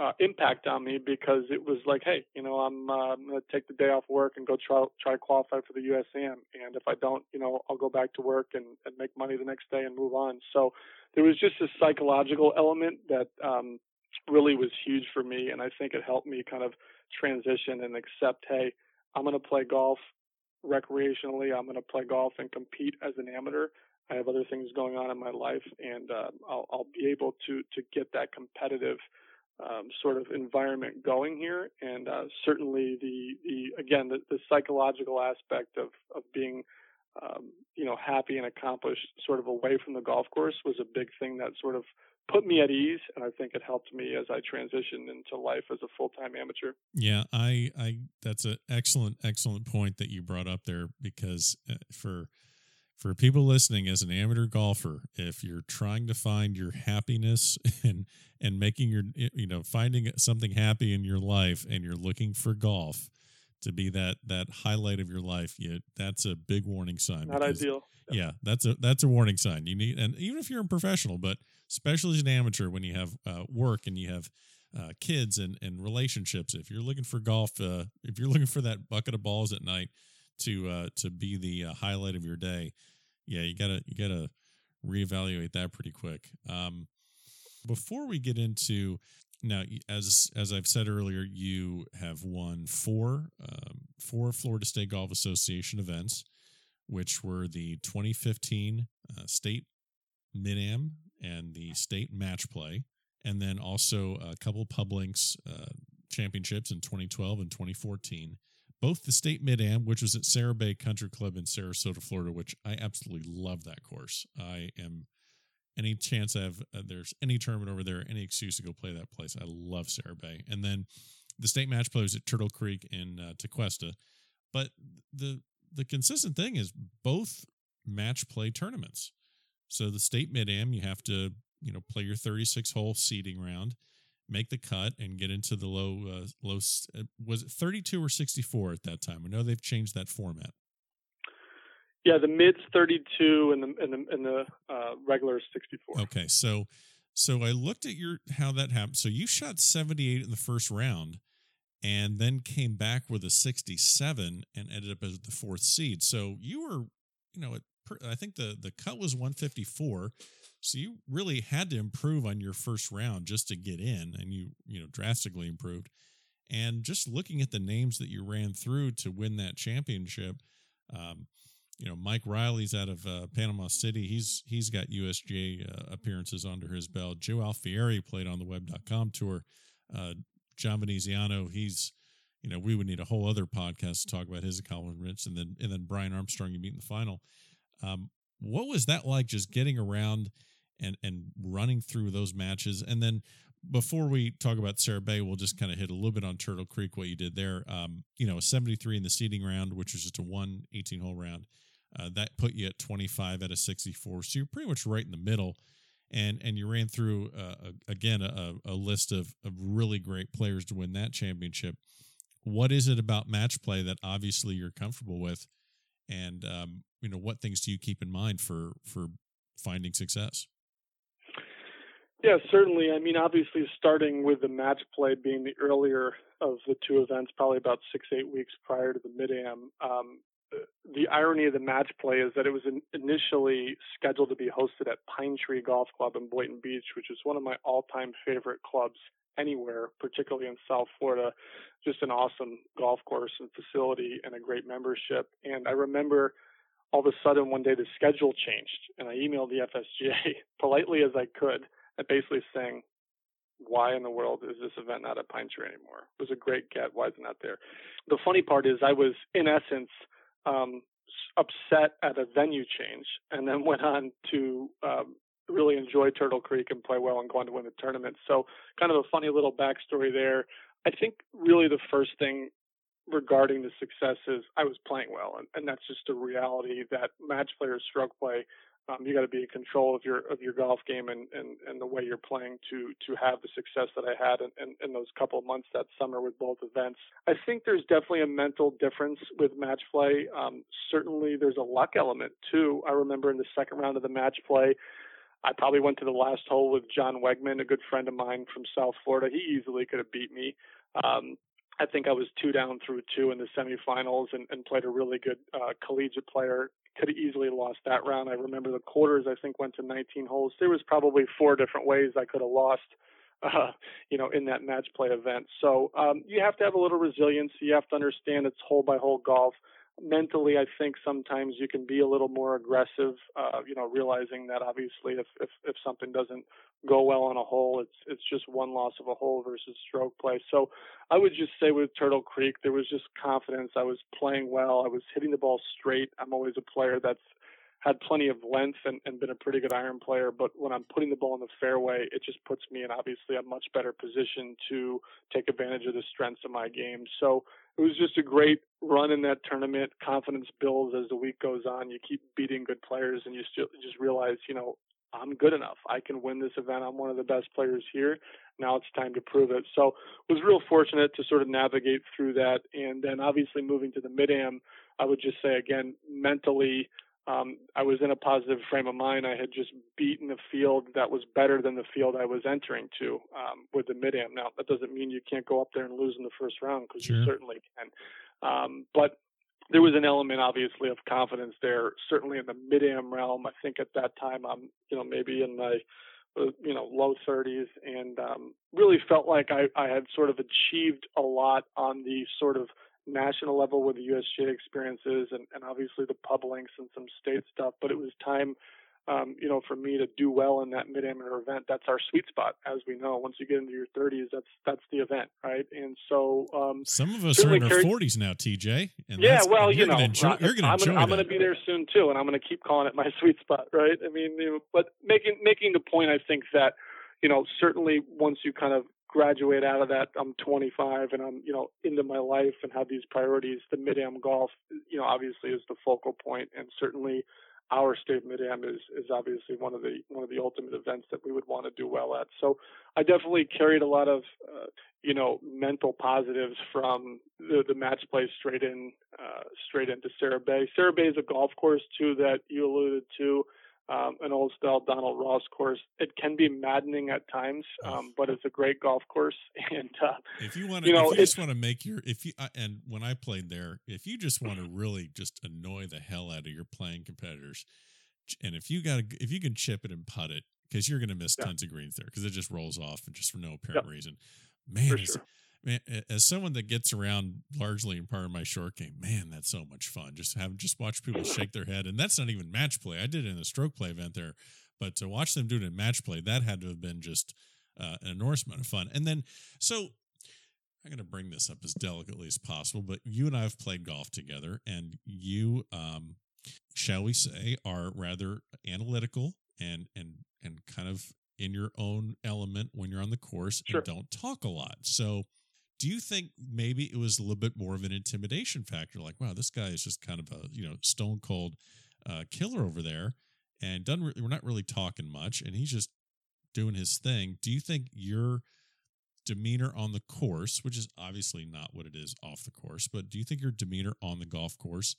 uh, impact on me because it was like, hey, you know, I'm, uh, I'm going to take the day off work and go try try to qualify for the USAM, and if I don't, you know, I'll go back to work and, and make money the next day and move on. So there was just a psychological element that um, really was huge for me, and I think it helped me kind of transition and accept, hey, I'm going to play golf recreationally. I'm going to play golf and compete as an amateur. I have other things going on in my life, and uh, I'll, I'll be able to to get that competitive um, sort of environment going here, and uh, certainly the the again the, the psychological aspect of of being um, you know happy and accomplished sort of away from the golf course was a big thing that sort of put me at ease and i think it helped me as i transitioned into life as a full-time amateur. Yeah i i that's an excellent excellent point that you brought up there because uh, for for people listening as an amateur golfer if you're trying to find your happiness and and making your you know finding something happy in your life and you're looking for golf to be that that highlight of your life you that's a big warning sign not because, ideal. Yeah that's a that's a warning sign. You need and even if you're a professional but especially as an amateur when you have uh, work and you have uh, kids and and relationships if you're looking for golf uh, if you're looking for that bucket of balls at night to uh, to be the uh, highlight of your day yeah, you gotta you gotta reevaluate that pretty quick. Um, before we get into now, as as I've said earlier, you have won four um, four Florida State Golf Association events, which were the 2015 uh, State Mid Am and the State Match Play, and then also a couple Publinks uh, championships in 2012 and 2014 both the state mid am, which was at Sara Bay Country Club in Sarasota, Florida, which I absolutely love that course. I am any chance I have, uh, there's any tournament over there, any excuse to go play that place. I love Sara Bay. And then the state match play was at Turtle Creek in uh, Tequesta. But the the consistent thing is both match play tournaments. So the state mid am, you have to you know play your 36 hole seeding round make the cut and get into the low uh, low uh, was it 32 or 64 at that time? I know they've changed that format. Yeah the mids 32 and the and the, and the uh, regular 64 okay so so i looked at your how that happened. So you shot 78 in the first round and then came back with a 67 and ended up as the fourth seed. So you were you know i think the the cut was 154 so you really had to improve on your first round just to get in, and you you know drastically improved. And just looking at the names that you ran through to win that championship, um, you know Mike Riley's out of uh, Panama City. He's he's got USGA uh, appearances under his belt. Joe Alfieri played on the Web.com tour. Uh, John Veneziano, he's you know we would need a whole other podcast to talk about his accomplishments, and then and then Brian Armstrong you meet in the final. Um, what was that like? Just getting around and and running through those matches. And then before we talk about Sara Bay, we'll just kind of hit a little bit on Turtle Creek, what you did there. Um, you know, 73 in the seeding round, which was just a one 18 hole round. Uh, that put you at 25 out of 64. So you're pretty much right in the middle. And, and you ran through uh, again a, a list of, of really great players to win that championship. What is it about match play that obviously you're comfortable with, and um, you know what things do you keep in mind for for finding success. Yeah, certainly. I mean, obviously, starting with the match play being the earlier of the two events, probably about six, eight weeks prior to the mid am. Um, the irony of the match play is that it was initially scheduled to be hosted at Pine Tree Golf Club in Boynton Beach, which is one of my all-time favorite clubs anywhere, particularly in South Florida. Just an awesome golf course and facility and a great membership. And I remember all of a sudden one day the schedule changed, and I emailed the FSGA politely as I could, basically saying, why in the world is this event not at Pine Tree anymore? It was a great get. Why is it not there? The funny part is I was, in essence, um, upset at a venue change, and then went on to um, really enjoy Turtle Creek and play well and go on to win the tournament. So, kind of a funny little backstory there. I think really the first thing regarding the success is I was playing well, and, and that's just a reality that match players stroke play um, you got to be in control of your of your golf game and, and, and the way you're playing to to have the success that I had in, in, in those couple of months that summer with both events. I think there's definitely a mental difference with match play. Um, certainly, there's a luck element too. I remember in the second round of the match play. I probably went to the last hole with John Wegman, a good friend of mine from South Florida. He easily could have beat me. Um, I think I was two down through two in the semifinals and, and played a really good uh, collegiate player could have easily lost that round. I remember the quarters, I think, went to 19 holes. There was probably four different ways I could have lost, uh, you know, in that match play event. So um, you have to have a little resilience. You have to understand it's hole by hole golf. Mentally, I think sometimes you can be a little more aggressive, uh, you know, realizing that obviously if, if, if something doesn't go well on a hole. It's it's just one loss of a hole versus stroke play. So I would just say with Turtle Creek, there was just confidence. I was playing well. I was hitting the ball straight. I'm always a player that's had plenty of length and, and been a pretty good iron player, but when I'm putting the ball in the fairway, it just puts me in obviously a much better position to take advantage of the strengths of my game. So it was just a great run in that tournament. Confidence builds as the week goes on. You keep beating good players, and you still just realize, you know, I'm good enough. I can win this event. I'm one of the best players here. Now it's time to prove it. So was real fortunate to sort of navigate through that. And then obviously moving to the mid am, I would just say again, mentally, um, I was in a positive frame of mind. I had just beaten a field that was better than the field I was entering to um, with the mid am. Now that doesn't mean you can't go up there and lose in the first round because sure. you certainly can. Um, but there was an element, obviously, of confidence there. Certainly in the mid am realm, I think at that time I'm, you know, maybe in my, uh, you know, low 30s, and um, really felt like I, I had sort of achieved a lot on the sort of national level with the USGA experiences, and, and obviously the pub links and some state stuff. But it was time um, you know, for me to do well in that mid amateur event, that's our sweet spot, as we know. Once you get into your 30s, that's that's the event, right? And so um, some of us are in our 40s now, TJ. yeah, well, you know, enjoy, you're going to enjoy. I'm going to be there soon too, and I'm going to keep calling it my sweet spot, right? I mean, you know, but making making the point, I think that you know, certainly once you kind of graduate out of that, I'm 25 and I'm, you know, into my life and have these priorities. The mid am golf, you know, obviously is the focal point, and certainly our state mid am is is obviously one of the one of the ultimate events that we would want to do well at. So I definitely carried a lot of uh, you know mental positives from the, the match play straight in uh, straight into Sara Bay. Sara Bay is a golf course too that you alluded to um, an old style Donald Ross course. It can be maddening at times, um, but it's a great golf course. And uh, if you want to, you know, if you just want to make your if you uh, and when I played there, if you just want to really just annoy the hell out of your playing competitors, and if you got if you can chip it and putt it, because you're going to miss yeah. tons of greens there because it just rolls off and just for no apparent yep. reason. Man, sure man, as someone that gets around largely in part of my short game, man, that's so much fun. Just have just watch people shake their head, and that's not even match play. I did it in a stroke play event there, but to watch them do it in match play, that had to have been just uh, an enormous amount of fun. And then, so I'm going to bring this up as delicately as possible, but you and I have played golf together, and you, um, shall we say, are rather analytical and and and kind of in your own element when you're on the course sure. and don't talk a lot. So do you think maybe it was a little bit more of an intimidation factor? Like, wow, this guy is just kind of a you know stone cold uh, killer over there, and doesn't re- we're not really talking much, and he's just doing his thing. Do you think your demeanor on the course, which is obviously not what it is off the course, but do you think your demeanor on the golf course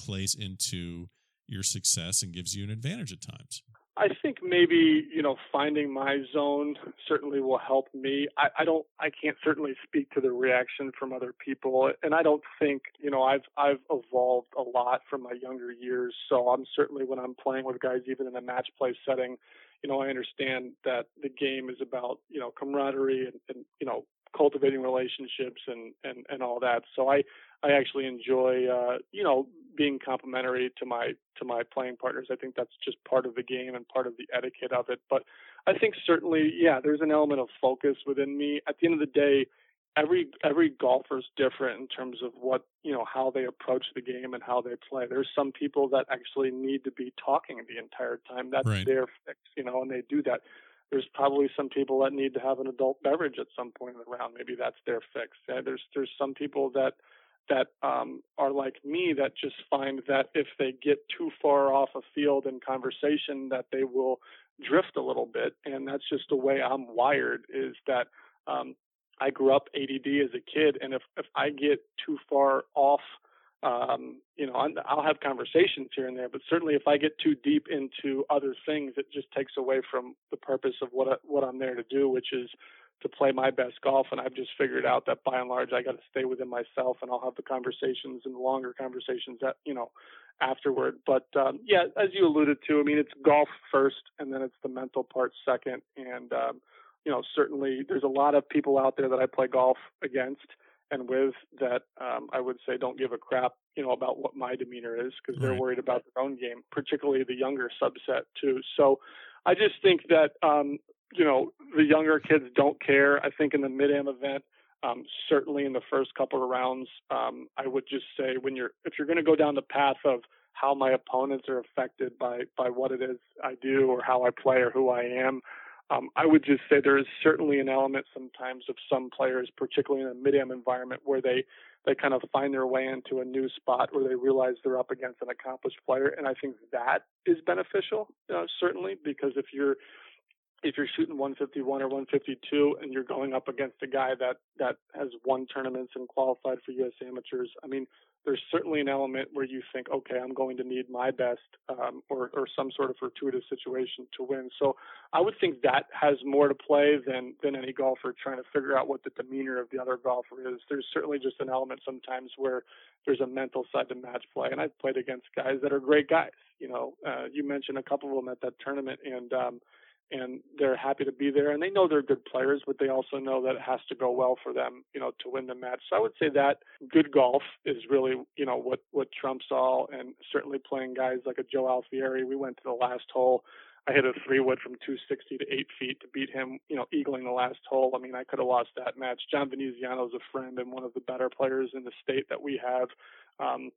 plays into your success and gives you an advantage at times? I think maybe you know finding my zone certainly will help me. I, I don't I can't certainly speak to the reaction from other people, and I don't think you know I've I've evolved a lot from my younger years. So I'm certainly when I'm playing with guys, even in a match play setting, you know I understand that the game is about you know camaraderie and, and you know cultivating relationships and and and all that. So I I actually enjoy uh, you know being complimentary to my to my playing partners. I think that's just part of the game and part of the etiquette of it. But I think certainly, yeah, there's an element of focus within me. At the end of the day, every every golfer is different in terms of what you know how they approach the game and how they play. There's some people that actually need to be talking the entire time. That's right. their fix, you know, and they do that. There's probably some people that need to have an adult beverage at some point in the round. Maybe that's their fix. Yeah, there's there's some people that that um, are like me that just find that if they get too far off a field in conversation that they will drift a little bit and that's just the way I'm wired is that um, I grew up ADD as a kid and if if I get too far off um, you know I'll have conversations here and there but certainly if I get too deep into other things it just takes away from the purpose of what I, what I'm there to do which is to play my best golf. And I've just figured out that by and large, I got to stay within myself and I'll have the conversations and the longer conversations that, you know, afterward. But um, yeah, as you alluded to, I mean, it's golf first and then it's the mental part second. And, um, you know, certainly there's a lot of people out there that I play golf against and with that um, I would say don't give a crap, you know, about what my demeanor is because they're worried about their own game, particularly the younger subset too. So I just think that um, you know, the younger kids don't care. I think in the mid am event, um, certainly in the first couple of rounds, um, I would just say when you're if you're going to go down the path of how my opponents are affected by by what it is I do or how I play or who I am, um, I would just say there is certainly an element sometimes of some players, particularly in a mid am environment, where they they kind of find their way into a new spot where they realize they're up against an accomplished player, and I think that is beneficial, uh, certainly because if you're if you're shooting 151 or 152 and you're going up against a guy that that has won tournaments and qualified for U.S. amateurs, I mean, there's certainly an element where you think, okay, I'm going to need my best um, or or some sort of fortuitous situation to win. So I would think that has more to play than than any golfer trying to figure out what the demeanor of the other golfer is. There's certainly just an element sometimes where there's a mental side to match play, and I've played against guys that are great guys. You know, uh, you mentioned a couple of them at that tournament, and um, and they're happy to be there and they know they're good players but they also know that it has to go well for them you know to win the match. So i would say that good golf is really you know what what trumps all and certainly playing guys like a joe alfieri we went to the last hole. I hit a three wood from 260 to 8 feet to beat him you know eagling the last hole. I mean i could have lost that match. John veneziano is a friend and one of the better players in the state that we have um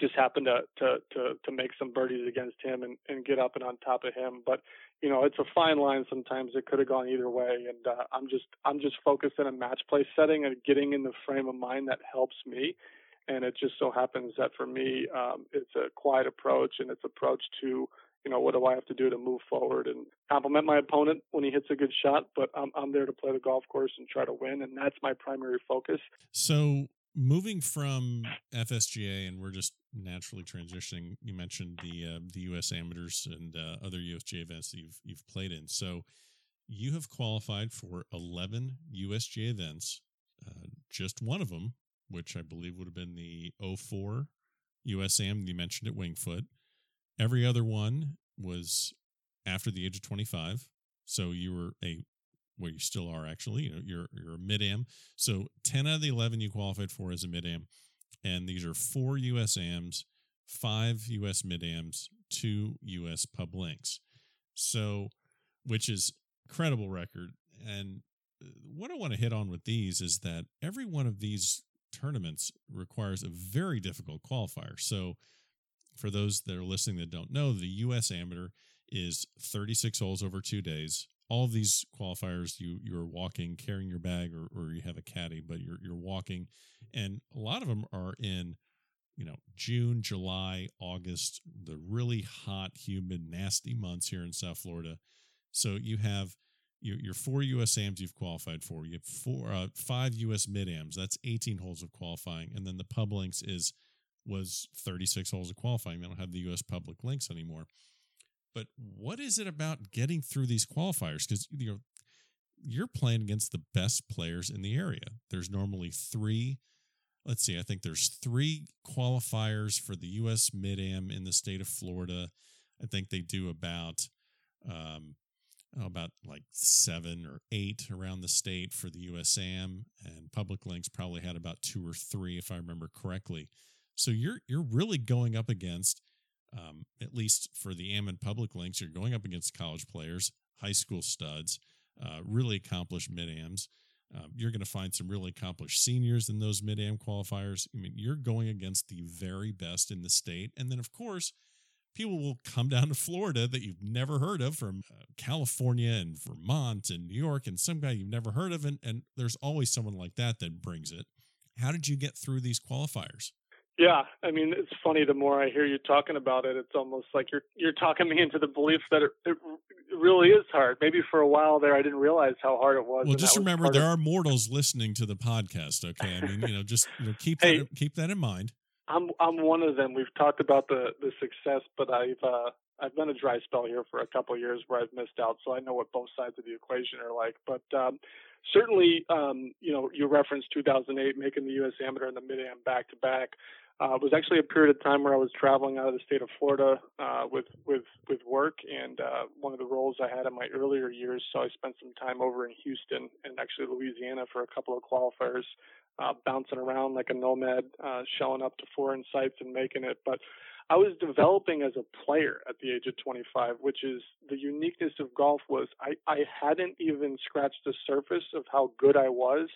just happened to, to to to make some birdies against him and and get up and on top of him. But you know it's a fine line sometimes. It could have gone either way. And uh, i'm just i'm just focused in a match play setting and getting in the frame of mind that helps me. And it just so happens that for me um, it's a quiet approach and it's approach to you know what do i have to do to move forward and compliment my opponent when he hits a good shot. But i'm, I'm there to play the golf course and try to win. And that's my primary focus. So moving from FSGA, and we're just naturally transitioning. You mentioned the uh, the U.S. amateurs and uh, other USGA events that you've you've played in. So you have qualified for eleven USGA events. Uh, just one of them, which I believe would have been the 04 USAM you mentioned at Wingfoot. Every other one was after the age of 25. So you were a where you still are actually. You know, you're you're a mid am. So ten out of the eleven you qualified for as a mid am, and these are four U.S. AMs, five U.S. mid ams, two U.S. pub links. So, which is credible record. And uh, what I want to hit on with these is that every one of these tournaments requires a very difficult qualifier. So, for those that are listening that don't know, the U.S. Amateur is 36 holes over two days all these qualifiers you you're walking carrying your bag or, or you have a caddy but you're you're walking and a lot of them are in you know June, July, August, the really hot, humid, nasty months here in South Florida. So you have your, your four US AMs you've qualified for. You have four uh, five US mid AMs. That's 18 holes of qualifying, and then the pub links is was 36 holes of qualifying. They don't have the US public links anymore. But what is it about getting through these qualifiers? Because you know you're playing against the best players in the area. There's normally three. Let's see. I think there's three qualifiers for the U.S. Mid Am in the state of Florida. I think they do about um, oh, about like seven or eight around the state for the USAM, and Public Links probably had about two or three, if I remember correctly. So you're you're really going up against, um, at least for the Am and Public Links, you're going up against college players, high school studs, uh, really accomplished mid Ams. Um, you're going to find some really accomplished seniors in those mid am qualifiers. I mean, you're going against the very best in the state, and then of course people will come down to Florida that you've never heard of from uh, California and Vermont and New York and some guy you've never heard of. And, and there's always someone like that that brings it. How did you get through these qualifiers? Yeah, I mean, it's funny. The more I hear you talking about it, it's almost like you're you're talking me into the belief that it, it really is hard. Maybe for a while there, I didn't realize how hard it was. Well, just remember there of... are mortals listening to the podcast. Okay, I mean, you know, just you know, keep hey, that, keep that in mind. I'm I'm one of them. We've talked about the the success, but I've uh, I've been a dry spell here for a couple of years where I've missed out, so I know what both sides of the equation are like. But um, certainly, um, you know, you referenced 2008 making the U.S. Amateur and the Mid Am back to back. Uh, it was actually a period of time where I was traveling out of the state of Florida uh, with with with work, and uh, one of the roles I had in my earlier years. So I spent some time over in Houston and actually Louisiana for a couple of qualifiers, uh, bouncing around like a nomad, uh, showing up to foreign sites and making it. But I was developing as a player at the age of 25, which is the uniqueness of golf was I, I hadn't even scratched the surface of how good I was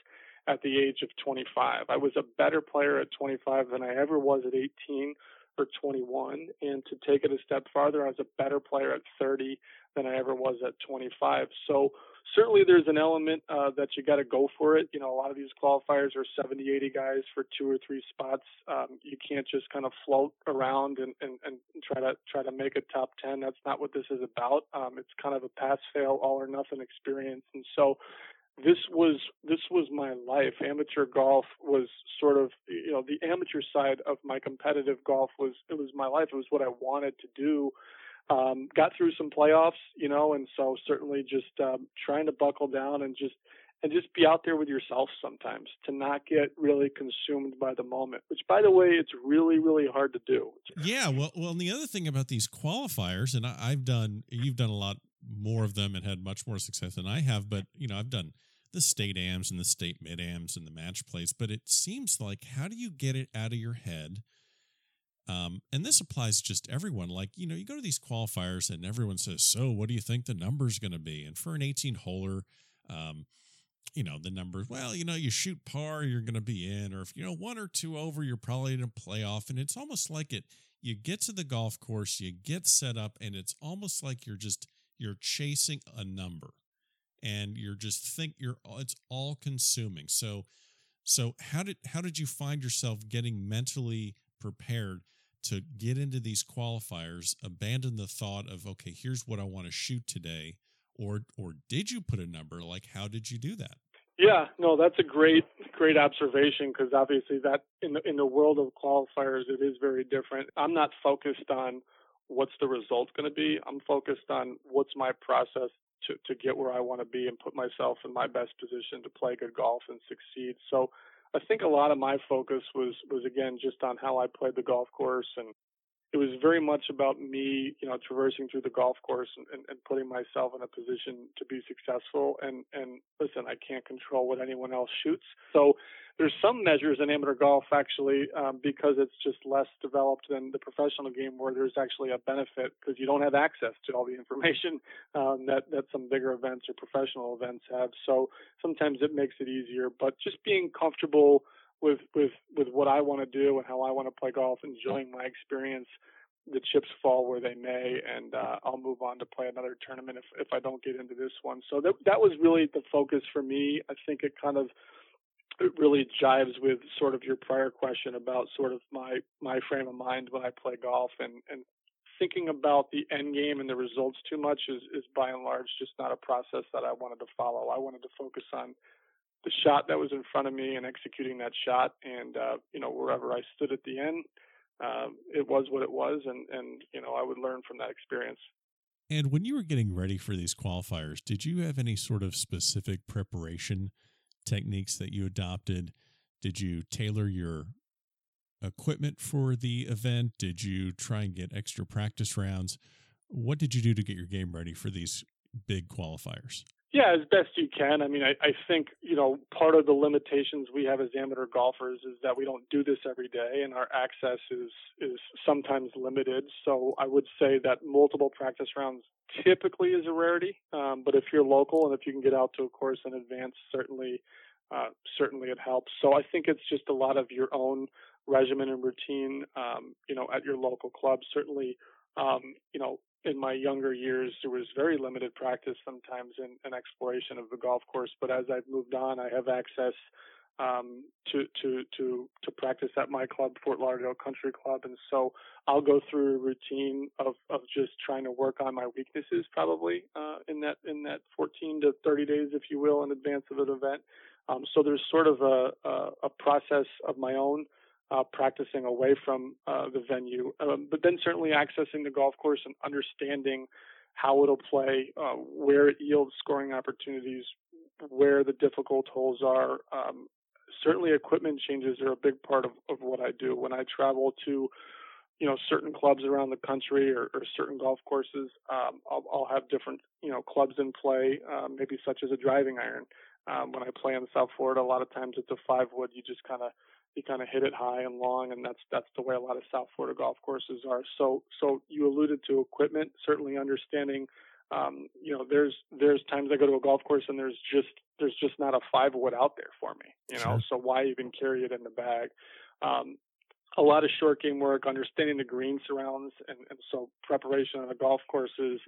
at the age of 25. I was a better player at 25 than I ever was at 18 or 21. And to take it a step farther, I was a better player at 30 than I ever was at 25. So certainly there's an element uh, that you got to go for it. You know, a lot of these qualifiers are 70, 80 guys for two or three spots. Um, you can't just kind of float around and, and, and try to try to make a top 10. That's not what this is about. Um, it's kind of a pass fail, all or nothing experience. And so this was this was my life. Amateur golf was sort of you know the amateur side of my competitive golf was it was my life. It was what I wanted to do. Um, got through some playoffs, you know, and so certainly just um, trying to buckle down and just and just be out there with yourself sometimes to not get really consumed by the moment. Which, by the way, it's really really hard to do. Yeah, well, well, and the other thing about these qualifiers, and I, I've done, you've done a lot more of them and had much more success than I have. But you know, I've done the state AMs and the state mid AMs and the match plays. But it seems like how do you get it out of your head? Um, and this applies just everyone. Like, you know, you go to these qualifiers and everyone says, So, what do you think the number's going to be? And for an 18 holer, um, you know, the numbers, well, you know, you shoot par, you're going to be in. Or if, you know, one or two over, you're probably in a playoff. And it's almost like it, you get to the golf course, you get set up, and it's almost like you're just you're chasing a number and you're just think you're it's all consuming. So so how did how did you find yourself getting mentally prepared to get into these qualifiers abandon the thought of okay here's what i want to shoot today or or did you put a number? Like how did you do that? Yeah, no, that's a great, great observation because obviously that in the in the world of qualifiers, it is very different. I'm not focused on what's the result going to be. I'm focused on what's my process to, to get where I want to be and put myself in my best position to play good golf and succeed. So I think a lot of my focus was was again just on how I played the golf course and it was very much about me, you know, traversing through the golf course and, and, and, putting myself in a position to be successful. And and listen, I can't control what anyone else shoots, so there's some measures in amateur golf actually um, because it's just less developed than the professional game, where there's actually a benefit because you don't have access to all the information um, that that some bigger events or professional events have. So sometimes it makes it easier, but just being comfortable with with with what I want to do and how I want to play golf, enjoying my experience. The chips fall where they may, and uh, I'll move on to play another tournament if if I don't get into this one. So that that was really the focus for me. I think it kind of it really jives with sort of your prior question about sort of my my frame of mind when I play golf and and thinking about the end game and the results too much is is by and large just not a process that I wanted to follow. I wanted to focus on the shot that was in front of me and executing that shot. And uh, you know, wherever I stood at the end, um, it was what it was, and and you know, I would learn from that experience. And when you were getting ready for these qualifiers, did you have any sort of specific preparation techniques that you adopted? Did you tailor your equipment for the event? Did you try and get extra practice rounds? What did you do to get your game ready for these big qualifiers? Yeah, as best you can. I mean, I, I think, you know, part of the limitations we have as amateur golfers is that we don't do this every day and our access is, is sometimes limited. So I would say that multiple practice rounds typically is a rarity. Um, but if you're local and if you can get out to a course in advance, certainly, uh, certainly it helps. So I think it's just a lot of your own regimen and routine, um, you know, at your local club. Certainly, um, you know, in my younger years, there was very limited practice sometimes in, in exploration of the golf course. But as I've moved on, I have access um, to to to to practice at my club, Fort Lauderdale Country Club, and so I'll go through a routine of of just trying to work on my weaknesses, probably uh, in that in that 14 to 30 days, if you will, in advance of an event. Um, so there's sort of a, a, a process of my own uh, practicing away from uh, the venue, um, but then certainly accessing the golf course and understanding how it'll play, uh, where it yields scoring opportunities, where the difficult holes are. Um, certainly, equipment changes are a big part of, of what I do when I travel to. You know, certain clubs around the country or, or certain golf courses, um, I'll, I'll, have different, you know, clubs in play, um, maybe such as a driving iron. Um, when I play in South Florida, a lot of times it's a five wood. You just kind of you kind of hit it high and long, and that's that's the way a lot of South Florida golf courses are. So so you alluded to equipment, certainly understanding. Um, you know, there's there's times I go to a golf course and there's just there's just not a five wood out there for me. You know, sure. so why even carry it in the bag? Um, a lot of short game work, understanding the green surrounds, and, and so preparation on the golf courses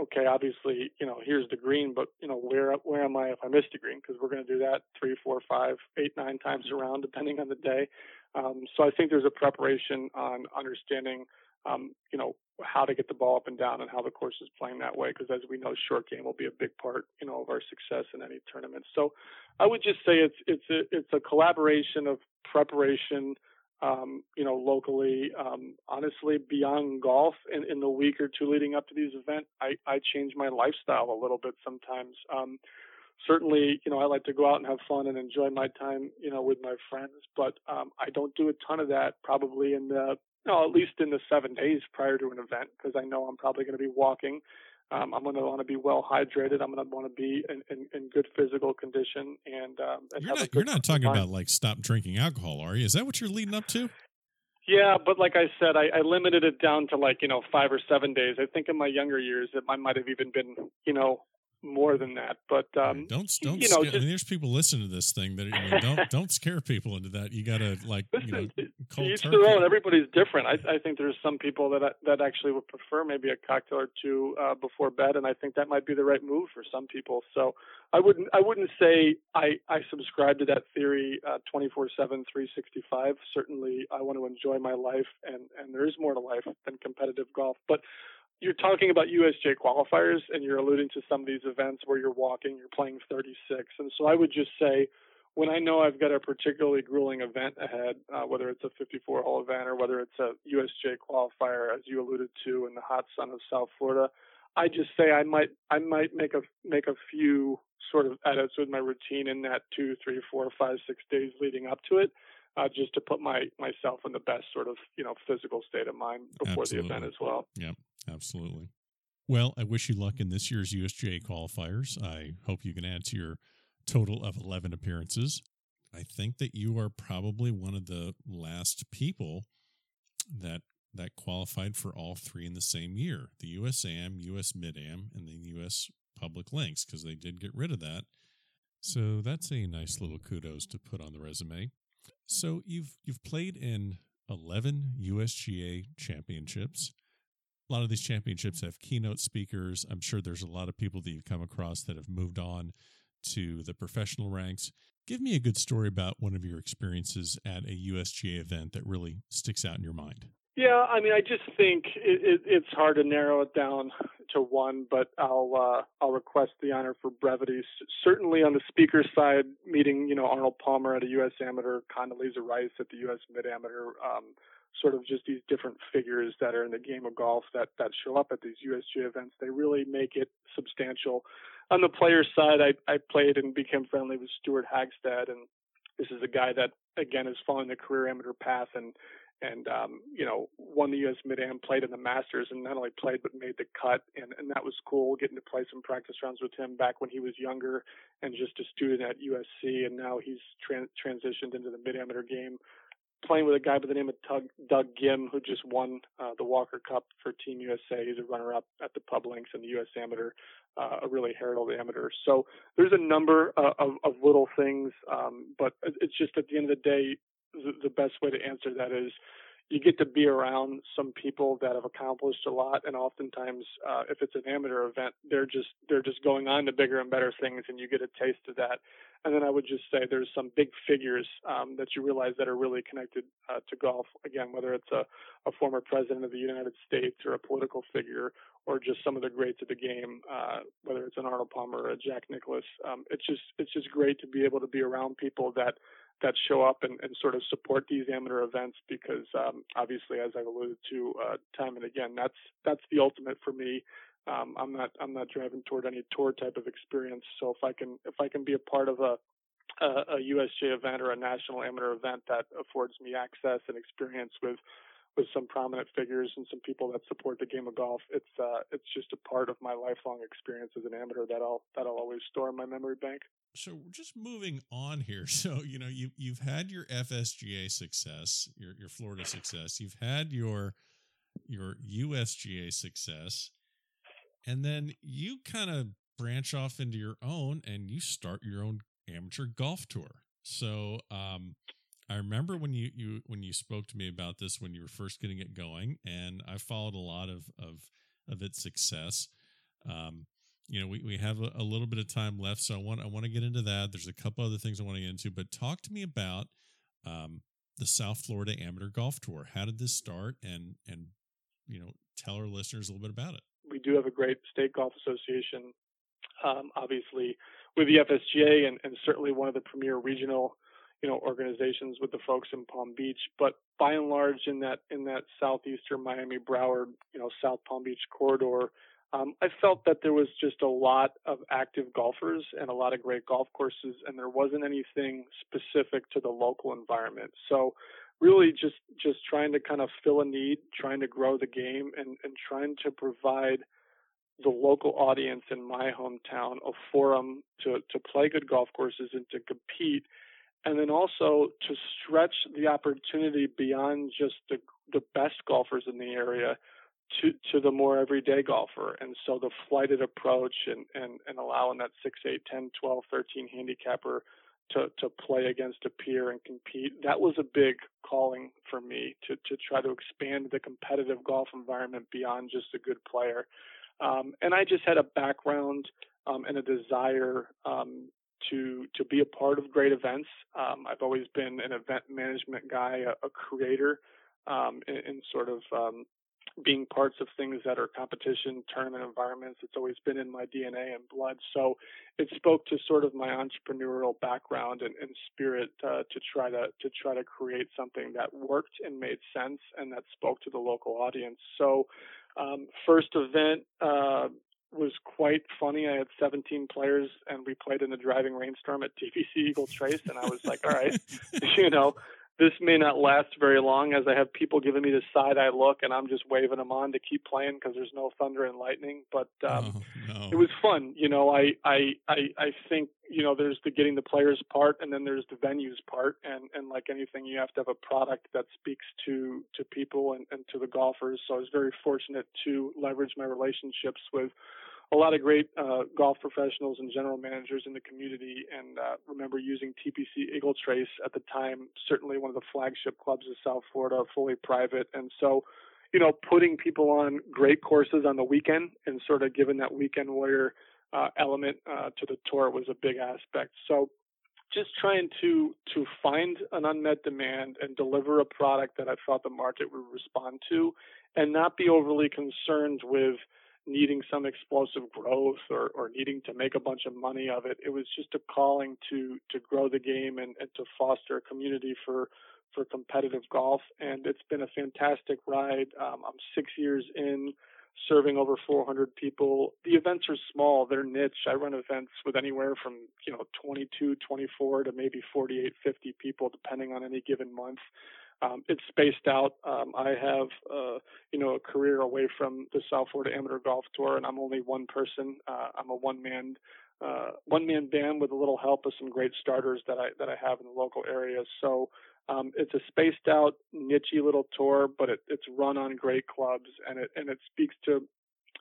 okay, obviously, you know, here's the green, but you know, where where am I if I missed the green? Because we're going to do that three, four, five, eight, nine times around, depending on the day. Um, so I think there's a preparation on understanding, um, you know, how to get the ball up and down and how the course is playing that way. Because as we know, short game will be a big part, you know, of our success in any tournament. So I would just say it's it's a it's a collaboration of preparation um, you know, locally. Um, honestly, beyond golf, in, in the week or two leading up to these events, I, I change my lifestyle a little bit sometimes. Um, certainly, you know, I like to go out and have fun and enjoy my time, you know, with my friends, but um, I don't do a ton of that probably in the, know, at least in the seven days prior to an event because I know I'm probably going to be walking um, I'm going to want to be well hydrated. I'm going to want to be in, in, in, good physical condition. And, um, and you're not, you're not talking about like stop drinking alcohol, are you? Is that what you're leading up to? Yeah, but like I said, I, I limited it down to like you know five or seven days. I think in my younger years, it might might have even been you know more than that. But um, don't don't you know, scare, just, I mean, there's people listening to this thing that I mean, don't don't scare people into that. You got to like listen, you know, cold each their own. Everybody's different. I, I think there's some people that that actually would prefer maybe a cocktail or two uh, before bed, and I think that might be the right move for some people. So I wouldn't I wouldn't say I I subscribe to that theory uh, 24/7 365. Certainly, I want to enjoy my life, and and there is more to life than competitive golf, but you're talking about USGA qualifiers and you're alluding to some of these events where you're walking, you're playing 36. And so I would just say, when I know I've got a particularly grueling event ahead, uh, whether it's a 54 hole event or whether it's a USGA qualifier, as you alluded to in the hot sun of South Florida, I just say I might I might make a make a few sort of edits with my routine in that two, three, four, five, six days leading up to it, uh, just to put my myself in the best sort of you know physical state of mind before Absolutely. the event as well. Yep. Absolutely. Well, I wish you luck in this year's USGA qualifiers. I hope you can add to your total of 11 appearances. I think that you are probably one of the last people that that qualified for all three in the same year the USAM, US Mid Am, and the US Public Links, because they did get rid of that. So that's a nice little kudos to put on the resume. So you've you've played in 11 USGA championships a lot of these championships have keynote speakers. I'm sure there's a lot of people that you've come across that have moved on to the professional ranks. Give me a good story about one of your experiences at a USGA event that really sticks out in your mind. Yeah, I mean, I just think it, it, it's hard to narrow it down to one, but I'll uh, I'll request the honor for brevity. certainly on the speaker side, meeting you know Arnold Palmer at a U.S. Amateur, Condoleezza Rice at the U.S. Mid Amateur, um, sort of just these different figures that are in the game of golf that that show up at these USGA events. They really make it substantial. On the player side, I, I played and became friendly with Stewart Hagestad, and this is a guy that again is following the career amateur path and and um, you know won the U.S. Mid Am, played in the Masters, and not only played but made the cut, and and that was cool getting to play some practice rounds with him back when he was younger and just a student at USC, and now he's tran- transitioned into the mid amateur game, playing with a guy by the name of Doug, Doug Ghim, who just won uh, the Walker Cup for Team USA. He's a runner-up at the Pub Links and the U.S. Amateur, uh, a really heralded amateur. So there's a number uh, of, of little things, um, but it's just at the end of the day, the, the best way to answer that is you get to be around some people that have accomplished a lot and oftentimes uh, if it's an amateur event they're just they're just going on to bigger and better things and you get a taste of that. And then i would just say there's some big figures um, that you realize that are really connected uh, to golf. Again whether it's a, a former president of the united states or a political figure or just some of the greats of the game uh, whether it's an arnold palmer or a jack nicklaus um, it's just it's just great to be able to be around people that that show up and, and sort of support these amateur events because um, obviously, as I've alluded to uh, time and again, that's that's the ultimate for me. Um, I'm not I'm not driving toward any tour type of experience. So if I can if I can be a part of a a, a USGA event or a national amateur event that affords me access and experience with with some prominent figures and some people that support the game of golf. It's uh, it's just a part of my lifelong experience as an amateur that I'll that I'll always store in my memory bank. So we're just moving on here. So you know you you've had your FSGA success, your your Florida success. You've had your your USGA success, and then you kind of branch off into your own and you start your own amateur golf tour. So um, I remember when you you when you spoke to me about this when you were first getting it going, and I followed a lot of of of its success. Um, you know, we, we have a, a, little bit of time left, so I want I want to get into that. There's a couple other things I want to get into, but talk to me about um, the South Florida Amateur Golf Tour. How did this start, and and you know, tell our listeners a little bit about it. We do have a great state golf association, um, obviously with the FSGA, and, and certainly one of the premier regional you know organizations with the folks in Palm Beach, but by and large in that in that southeastern Miami Broward you know South Palm Beach corridor, um, I felt that there was just a lot of active golfers and a lot of great golf courses, and there wasn't anything specific to the local environment. So really just just trying to kind of fill a need, trying to grow the game, and and trying to provide the local audience in my hometown a forum to to play good golf courses and to compete and then also to stretch the opportunity beyond just the the best golfers in the area to to the more everyday golfer and so the flighted approach and and and allowing that 6 8 10 12 13 handicapper to to play against a peer and compete that was a big calling for me to to try to expand the competitive golf environment beyond just a good player um, and I just had a background um, and a desire um, to to be a part of great events. Um, I've always been an event management guy, a, a creator, um, in, sort of um, being parts of things that are competition tournament environments. It's always been in my DNA and blood. So it spoke to sort of my entrepreneurial background and, and spirit uh, to try to to try to create something that worked and made sense and that spoke to the local audience. So um, first event uh, was quite funny. I had 17 players, and we played in a driving rainstorm at TPC Eagle Trace, and I was like, all right, you know, this may not last very long as I have people giving me the side eye look and I'm just waving them on to keep playing because there's no thunder and lightning. But um, oh, no. it was fun. You know, I, I, I, I think, you know, there's the getting the players part and then there's the venues part. And, and like anything, you have to have a product that speaks to, to people and, and to the golfers. So I was very fortunate to leverage my relationships with a lot of great uh, golf professionals and general managers in the community, and uh, remember using TPC Eagle Trace at the time, certainly one of the flagship clubs of South Florida, fully private, and so you know putting people on great courses on the weekend and sort of giving that weekend warrior uh, element uh, to the tour was a big aspect. So just trying to to find an unmet demand and deliver a product that I thought the market would respond to, and not be overly concerned with needing some explosive growth or, or needing to make a bunch of money of it. It was just a calling to to grow the game and, and to foster a community for for competitive golf, and it's been a fantastic ride. Um, I'm six years in, serving over 400 people. The events are small; they're niche. I run events with anywhere from you know 22, 24 to maybe 48, 50 people, depending on any given month. Um, it's spaced out. Um, I have, uh, you know, a career away from the South Florida Amateur Golf Tour, and I'm only one person. Uh, I'm a one-man, uh, one-man band with a little help of some great starters that I that I have in the local area. So um, it's a spaced out, nichey little tour, but it, it's run on great clubs, and it and it speaks to,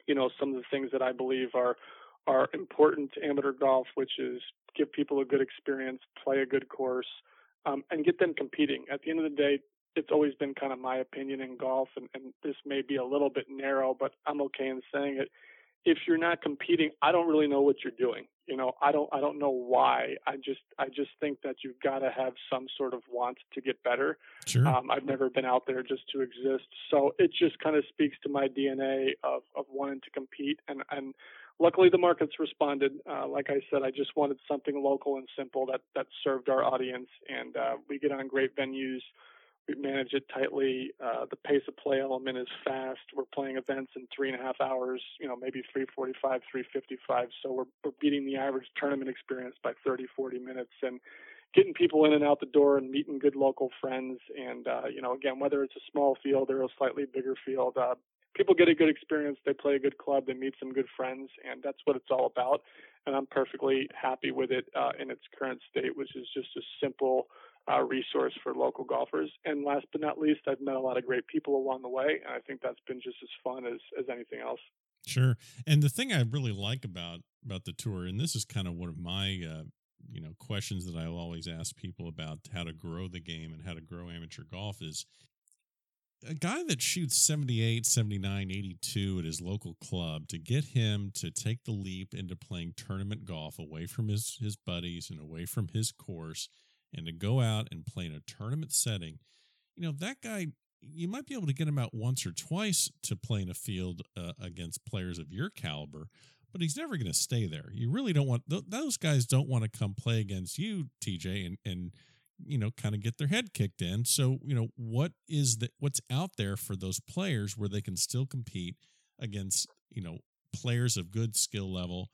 you know, some of the things that I believe are are important to amateur golf, which is give people a good experience, play a good course, um, and get them competing. At the end of the day, it's always been kind of my opinion in golf, and, and this may be a little bit narrow, but I'm okay in saying it. If you're not competing, I don't really know what you're doing. You know, I don't I don't know why. I just I just think that you've got to have some sort of want to get better. Sure. Um, I've never been out there just to exist, so it just kind of speaks to my DNA of of wanting to compete and and luckily the markets responded. Uh, like I said, I just wanted something local and simple that that served our audience, and uh, we get on great venues. We manage it tightly. Uh, the pace of play element is fast. We're playing events in three and a half hours, you know, maybe 345, 355. So we're, we're beating the average tournament experience by 30, 40 minutes and getting people in and out the door and meeting good local friends. And, uh, you know, again, whether it's a small field or a slightly bigger field, uh, people get a good experience. They play a good club. They meet some good friends, and that's what it's all about. And I'm perfectly happy with it uh, in its current state, which is just a simple uh, resource for local golfers. And last but not least, I've met a lot of great people along the way, and I think that's been just as fun as as anything else. Sure. And the thing I really like about about the tour, and this is kind of one of my uh, you know questions that I'll always ask people about how to grow the game and how to grow amateur golf is a guy that shoots 78, 79, 82 at his local club to get him to take the leap into playing tournament golf away from his his buddies and away from his course and to go out and play in a tournament setting, you know, that guy you might be able to get him out once or twice to play in a field uh, against players of your caliber, but he's never going to stay there. You really don't want th- those guys don't want to come play against you, TJ, and and you know kind of get their head kicked in. So you know what is that? What's out there for those players where they can still compete against you know players of good skill level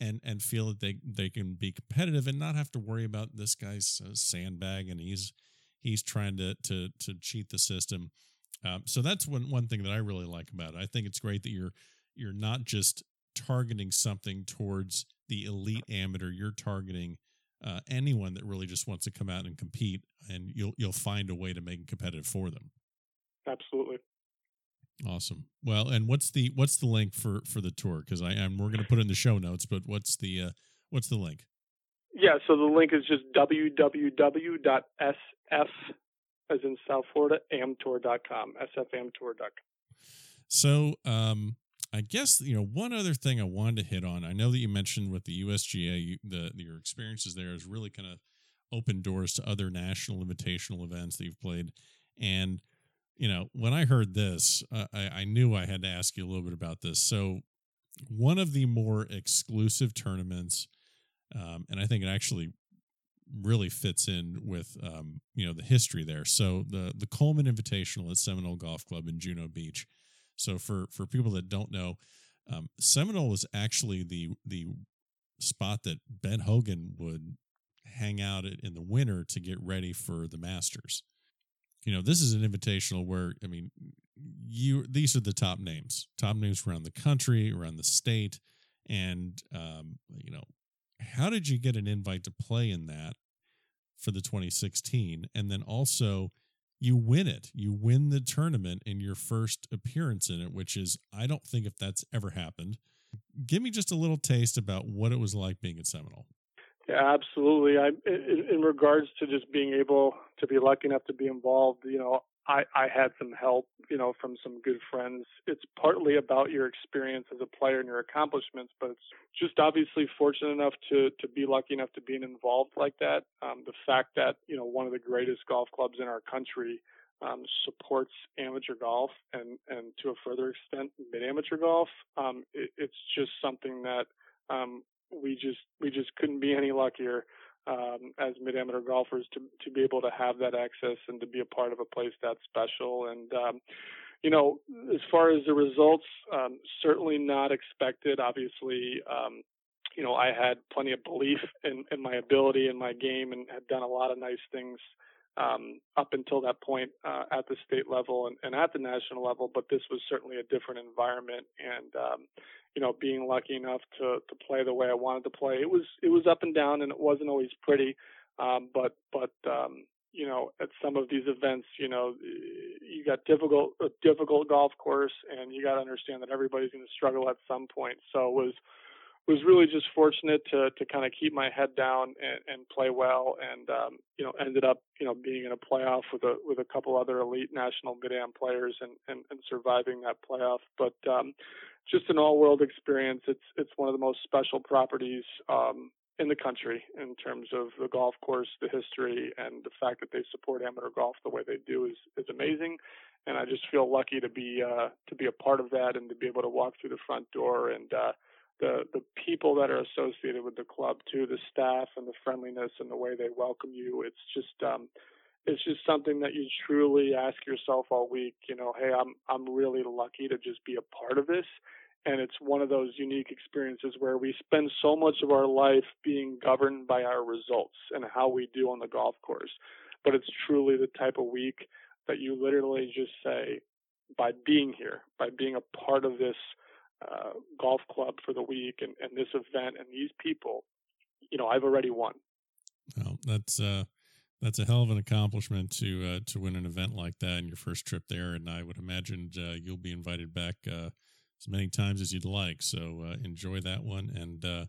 and and feel that they they can be competitive and not have to worry about this guy's uh, sandbag and he's he's trying to to to cheat the system. Um, so that's one one thing that I really like about it. I think it's great that you're you're not just targeting something towards the elite amateur. You're targeting uh, anyone that really just wants to come out and compete, and you'll you'll find a way to make it competitive for them. Absolutely. Awesome. Well, and what's the what's the link for for the tour? Because I am we're going to put in the show notes, but what's the uh, what's the link? Yeah, so the link is just www.sf as in South Florida amtour.com, sfamtour.com. So, um, I guess you know one other thing I wanted to hit on. I know that you mentioned with the USGA, the your experiences there has really kind of opened doors to other national invitational events that you've played, and you know, when I heard this, uh, I, I knew I had to ask you a little bit about this. So, one of the more exclusive tournaments, um, and I think it actually really fits in with um, you know the history there. So the the Coleman Invitational at Seminole Golf Club in Juno Beach. So for for people that don't know, um, Seminole was actually the the spot that Ben Hogan would hang out at in the winter to get ready for the Masters. You know this is an invitational where i mean you these are the top names top names around the country around the state. And um, you know how did you get an invite to play in that for the 2016 and then also you win it. You win the tournament in your first appearance in it which is i don't think if that's ever happened. Give me just a little taste about what it was like being at seminole. Yeah, absolutely. I, in, in regards to just being able to be lucky enough to be involved, you know, I, I had some help, you know, from some good friends. It's partly about your experience as a player and your accomplishments, but it's just obviously fortunate enough to to be lucky enough to be involved like that. Um, the fact that you know one of the greatest golf clubs in our country um, supports amateur golf and and to a further extent mid amateur golf, um, it, it's just something that um, we just we just couldn't be any luckier um, as mid amateur golfers to to be able to have that access and to be a part of a place that's special. And um, you know, as far as the results, um, certainly not expected. Obviously, um, you know, I had plenty of belief in, in my ability and my game, and had done a lot of nice things um, up until that point uh, at the state level and, and, at the national level. But this was certainly a different environment, and um, you know, being lucky enough to to play the way I wanted to play, it was it was up and down, and it wasn't always pretty. Um, but but um, you know, at some of these events, you know, you got difficult a difficult golf course, and you got to understand that everybody's going to struggle at some point. So it was was really just fortunate to to kind of keep my head down and, and play well, and um, you know ended up you know being in a playoff with a with a couple other elite national mid am players and, and and surviving that playoff. But um, just an all world experience. It's it's one of the most special properties um, in the country in terms of the golf course, the history, and the fact that they support amateur golf the way they do is is amazing. And I just feel lucky to be uh, to be a part of that and to be able to walk through the front door and uh, the the people that are associated with the club too, the staff and the friendliness and the way they welcome you. It's just um, it's just something that you truly ask yourself all week. You know, hey, I'm I'm really lucky to just be a part of this, and it's one of those unique experiences where we spend so much of our life being governed by our results and how we do on the golf course, but it's truly the type of week that you literally just say, by being here, by being a part of this uh, golf club for the week and, and this event and these people, you know, I've already won. Well, that's uh, that's a hell of an accomplishment to uh, to win an event like that in your first trip there, and I would imagine uh, you'll be invited back uh, as many times as you'd like. So uh, enjoy that one, and uh,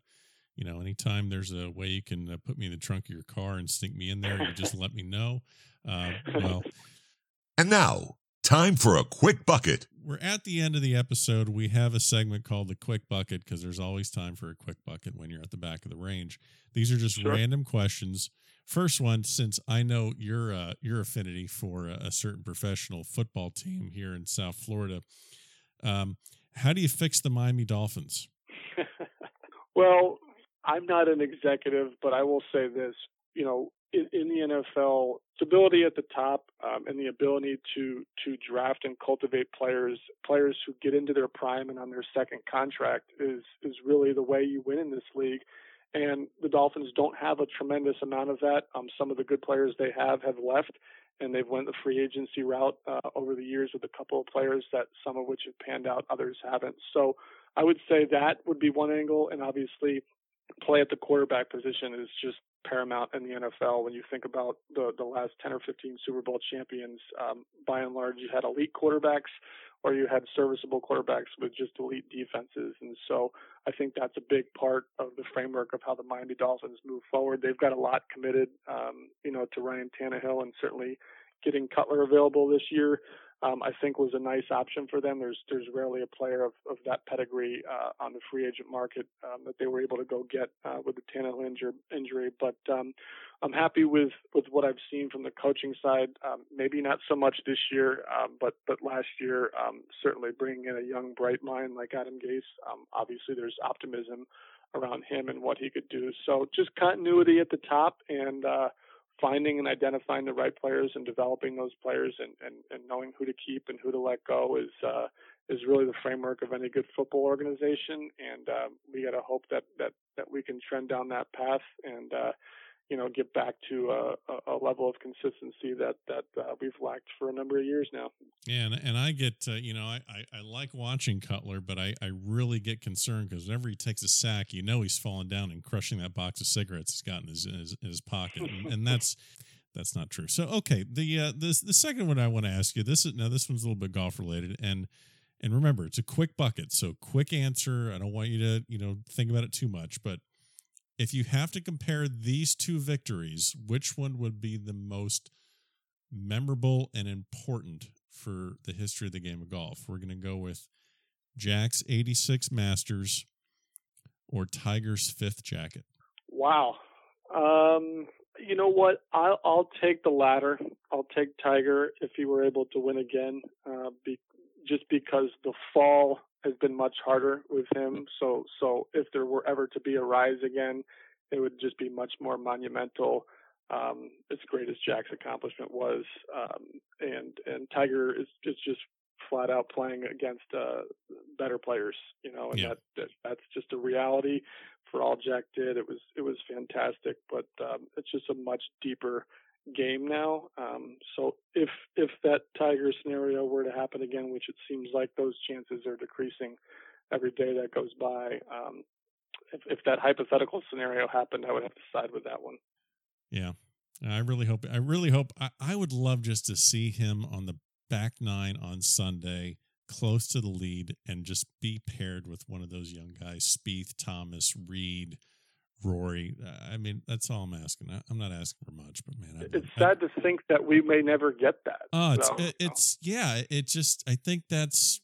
you know, anytime there's a way you can uh, put me in the trunk of your car and sneak me in there, you just let me know. Uh, well, and now time for a quick bucket we're at the end of the episode. We have a segment called the quick bucket because there's always time for a quick bucket when you're at the back of the range. These are just sure. random questions. First one, since I know your uh, your affinity for a, a, certain professional football team here in South Florida, um, how do you fix the Miami Dolphins? well, I'm not an executive, but I will say this: you know, in, in the NFL, stability at the top um, and the ability to to draft and cultivate players players who get into their prime and on their second contract is is really the way you win in this league. And the Dolphins don't have a tremendous amount of that. Um, some of the good players they have have left, and they've went the free agency route uh, over the years with a couple of players that some of which have panned out, others haven't. So I would say that would be one angle, and obviously play at the quarterback position is just paramount in the NFL. When you think about the the last 10 or 15 Super Bowl champions, um, by and large, you had elite quarterbacks or you had serviceable quarterbacks with just elite defenses. And so I think that's a big part of the framework of how the Miami Dolphins move forward. They've got a lot committed, um, you know, to Ryan Tannehill and certainly getting Cutler available this year um, I think was a nice option for them. There's there's rarely a player of, of that pedigree uh, on the free agent market um, that they were able to go get uh, with the Tannehill injury. injury. But um, I'm happy with, with what I've seen from the coaching side. Um, maybe not so much this year, um, but but last year um, certainly bringing in a young bright mind like Adam Gase. Obviously, there's optimism around him and what he could do. So just continuity at the top and. Uh, finding and identifying the right players and developing those players and, and, and knowing who to keep and who to let go is uh, is really the framework of any good football organization. And uh, we got to hope that, that that we can trend down that path and uh, you know, get back to a, a level of consistency that that uh, we've lacked for a number of years now. Yeah, and, and I get, uh, you know, I, I, I, like watching Cutler, but I, I really get concerned because whenever he takes a sack, you know he's falling down and crushing that box of cigarettes he's got in his in his, in his pocket, and, and, that's that's not true. So okay, the uh, the the second one I want to ask you this is now this one's a little bit golf related, and and remember it's a quick bucket, so quick answer. I don't want you to you know think about it too much, but if you have to compare these two victories, which one would be the most memorable and important for the history of the game of golf? We're going to go with Jack's 86 Masters or Tiger's fifth jacket. Wow. Um, you know what? I'll, I'll take the latter. I'll take Tiger if he were able to win again, uh, be, just because the fall has been much harder with him. So so if there were ever to be a rise again, it would just be much more monumental. Um, as great as Jack's accomplishment was, um, and and Tiger is, is just flat out playing against uh, better players, you know, and Yeah. that, that that's just a reality for all Jack did. It was it was fantastic, but um, it's just a much deeper game now. Um, so if if that Tiger scenario were to happen again, which it seems like those chances are decreasing every day that goes by, um, if, if that hypothetical scenario happened, I would have to side with that one. Yeah. I really hope I really hope I, I would love just to see him on the back nine on Sunday, close to the lead, and just be paired with one of those young guys, Spieth, Thomas, Reed, Rory. I mean, that's all I'm asking. I, I'm not asking for much, but man, I, It's I- sad to think that we may never get that. Oh, it's So, it, it's yeah. It just I think that's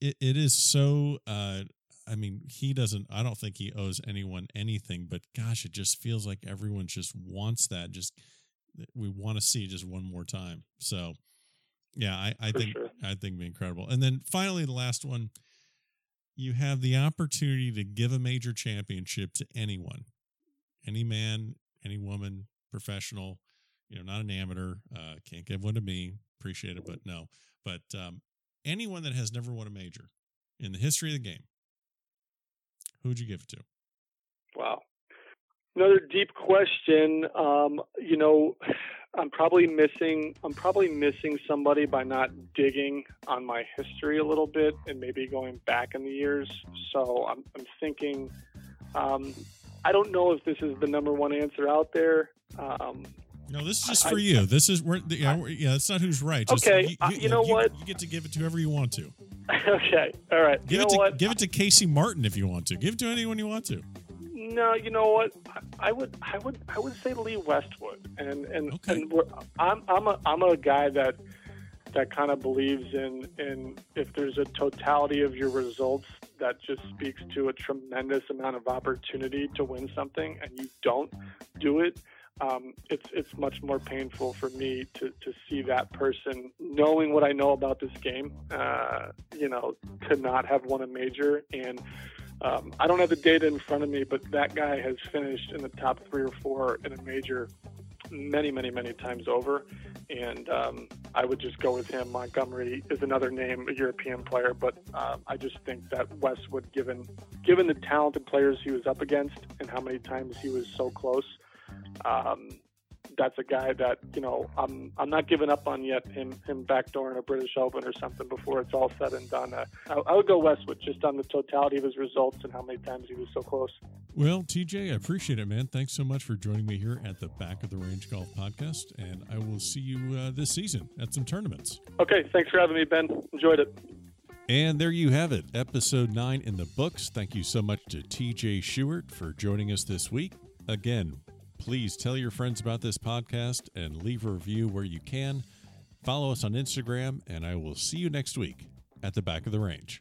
it. It is so. uh I mean, he doesn't. I don't think he owes anyone anything. But gosh, it just feels like everyone just wants that. Just we want to see just one more time. So yeah, I, I think sure. I think be incredible. And then finally, the last one. You have the opportunity to give a major championship to anyone, any man, any woman, professional, you know, not an amateur. Uh, can't give one to me. Appreciate it, but no. But um, anyone that has never won a major in the history of the game, who'd you give it to? Wow. Another deep question. Um, you know, I'm probably missing. I'm probably missing somebody by not digging on my history a little bit and maybe going back in the years. So I'm, I'm thinking. Um, I don't know if this is the number one answer out there. Um, No, this is just I- for you. This is we're yeah, we're, yeah. It's not who's right. Just, Okay, uh, you know what? You get to give it to whoever you want to. okay. All right. Give you it to what? give it to Casey Martin if you want to. Give it to anyone you want to. No, you know what? I, I would, I would, I would say Lee Westwood, and and Okay. and we're, I'm I'm a I'm a guy that that kind of believes in in if there's a totality of your results that just speaks to a tremendous amount of opportunity to win something, and you don't do it. Um, it's it's much more painful for me to, to see that person knowing what I know about this game, uh, you know, to not have won a major and um, I don't have the data in front of me, but that guy has finished in the top three or four in a major many, many, many times over. And um, I would just go with him. Montgomerie is another name, a European player, but um, I just think that Westwood, given given the talented players he was up against and how many times he was so close, um, that's a guy that you know I'm I'm not giving up on yet. Him him backdooring a British Open or something before it's all said and done. Uh, I, I would go Westwood just on the totality of his results and how many times he was so close. Well, TJ, I appreciate it, man. Thanks so much for joining me here at the Back of the Range Golf Podcast, and I will see you uh, this season at some tournaments. Okay, thanks for having me, Ben. Enjoyed it. And there you have it, episode nine in the books. Thank you so much to TJ Shuart for joining us this week. Again, please tell your friends about this podcast and leave a review where you can. Follow us on Instagram, and I will see you next week at the back of the range.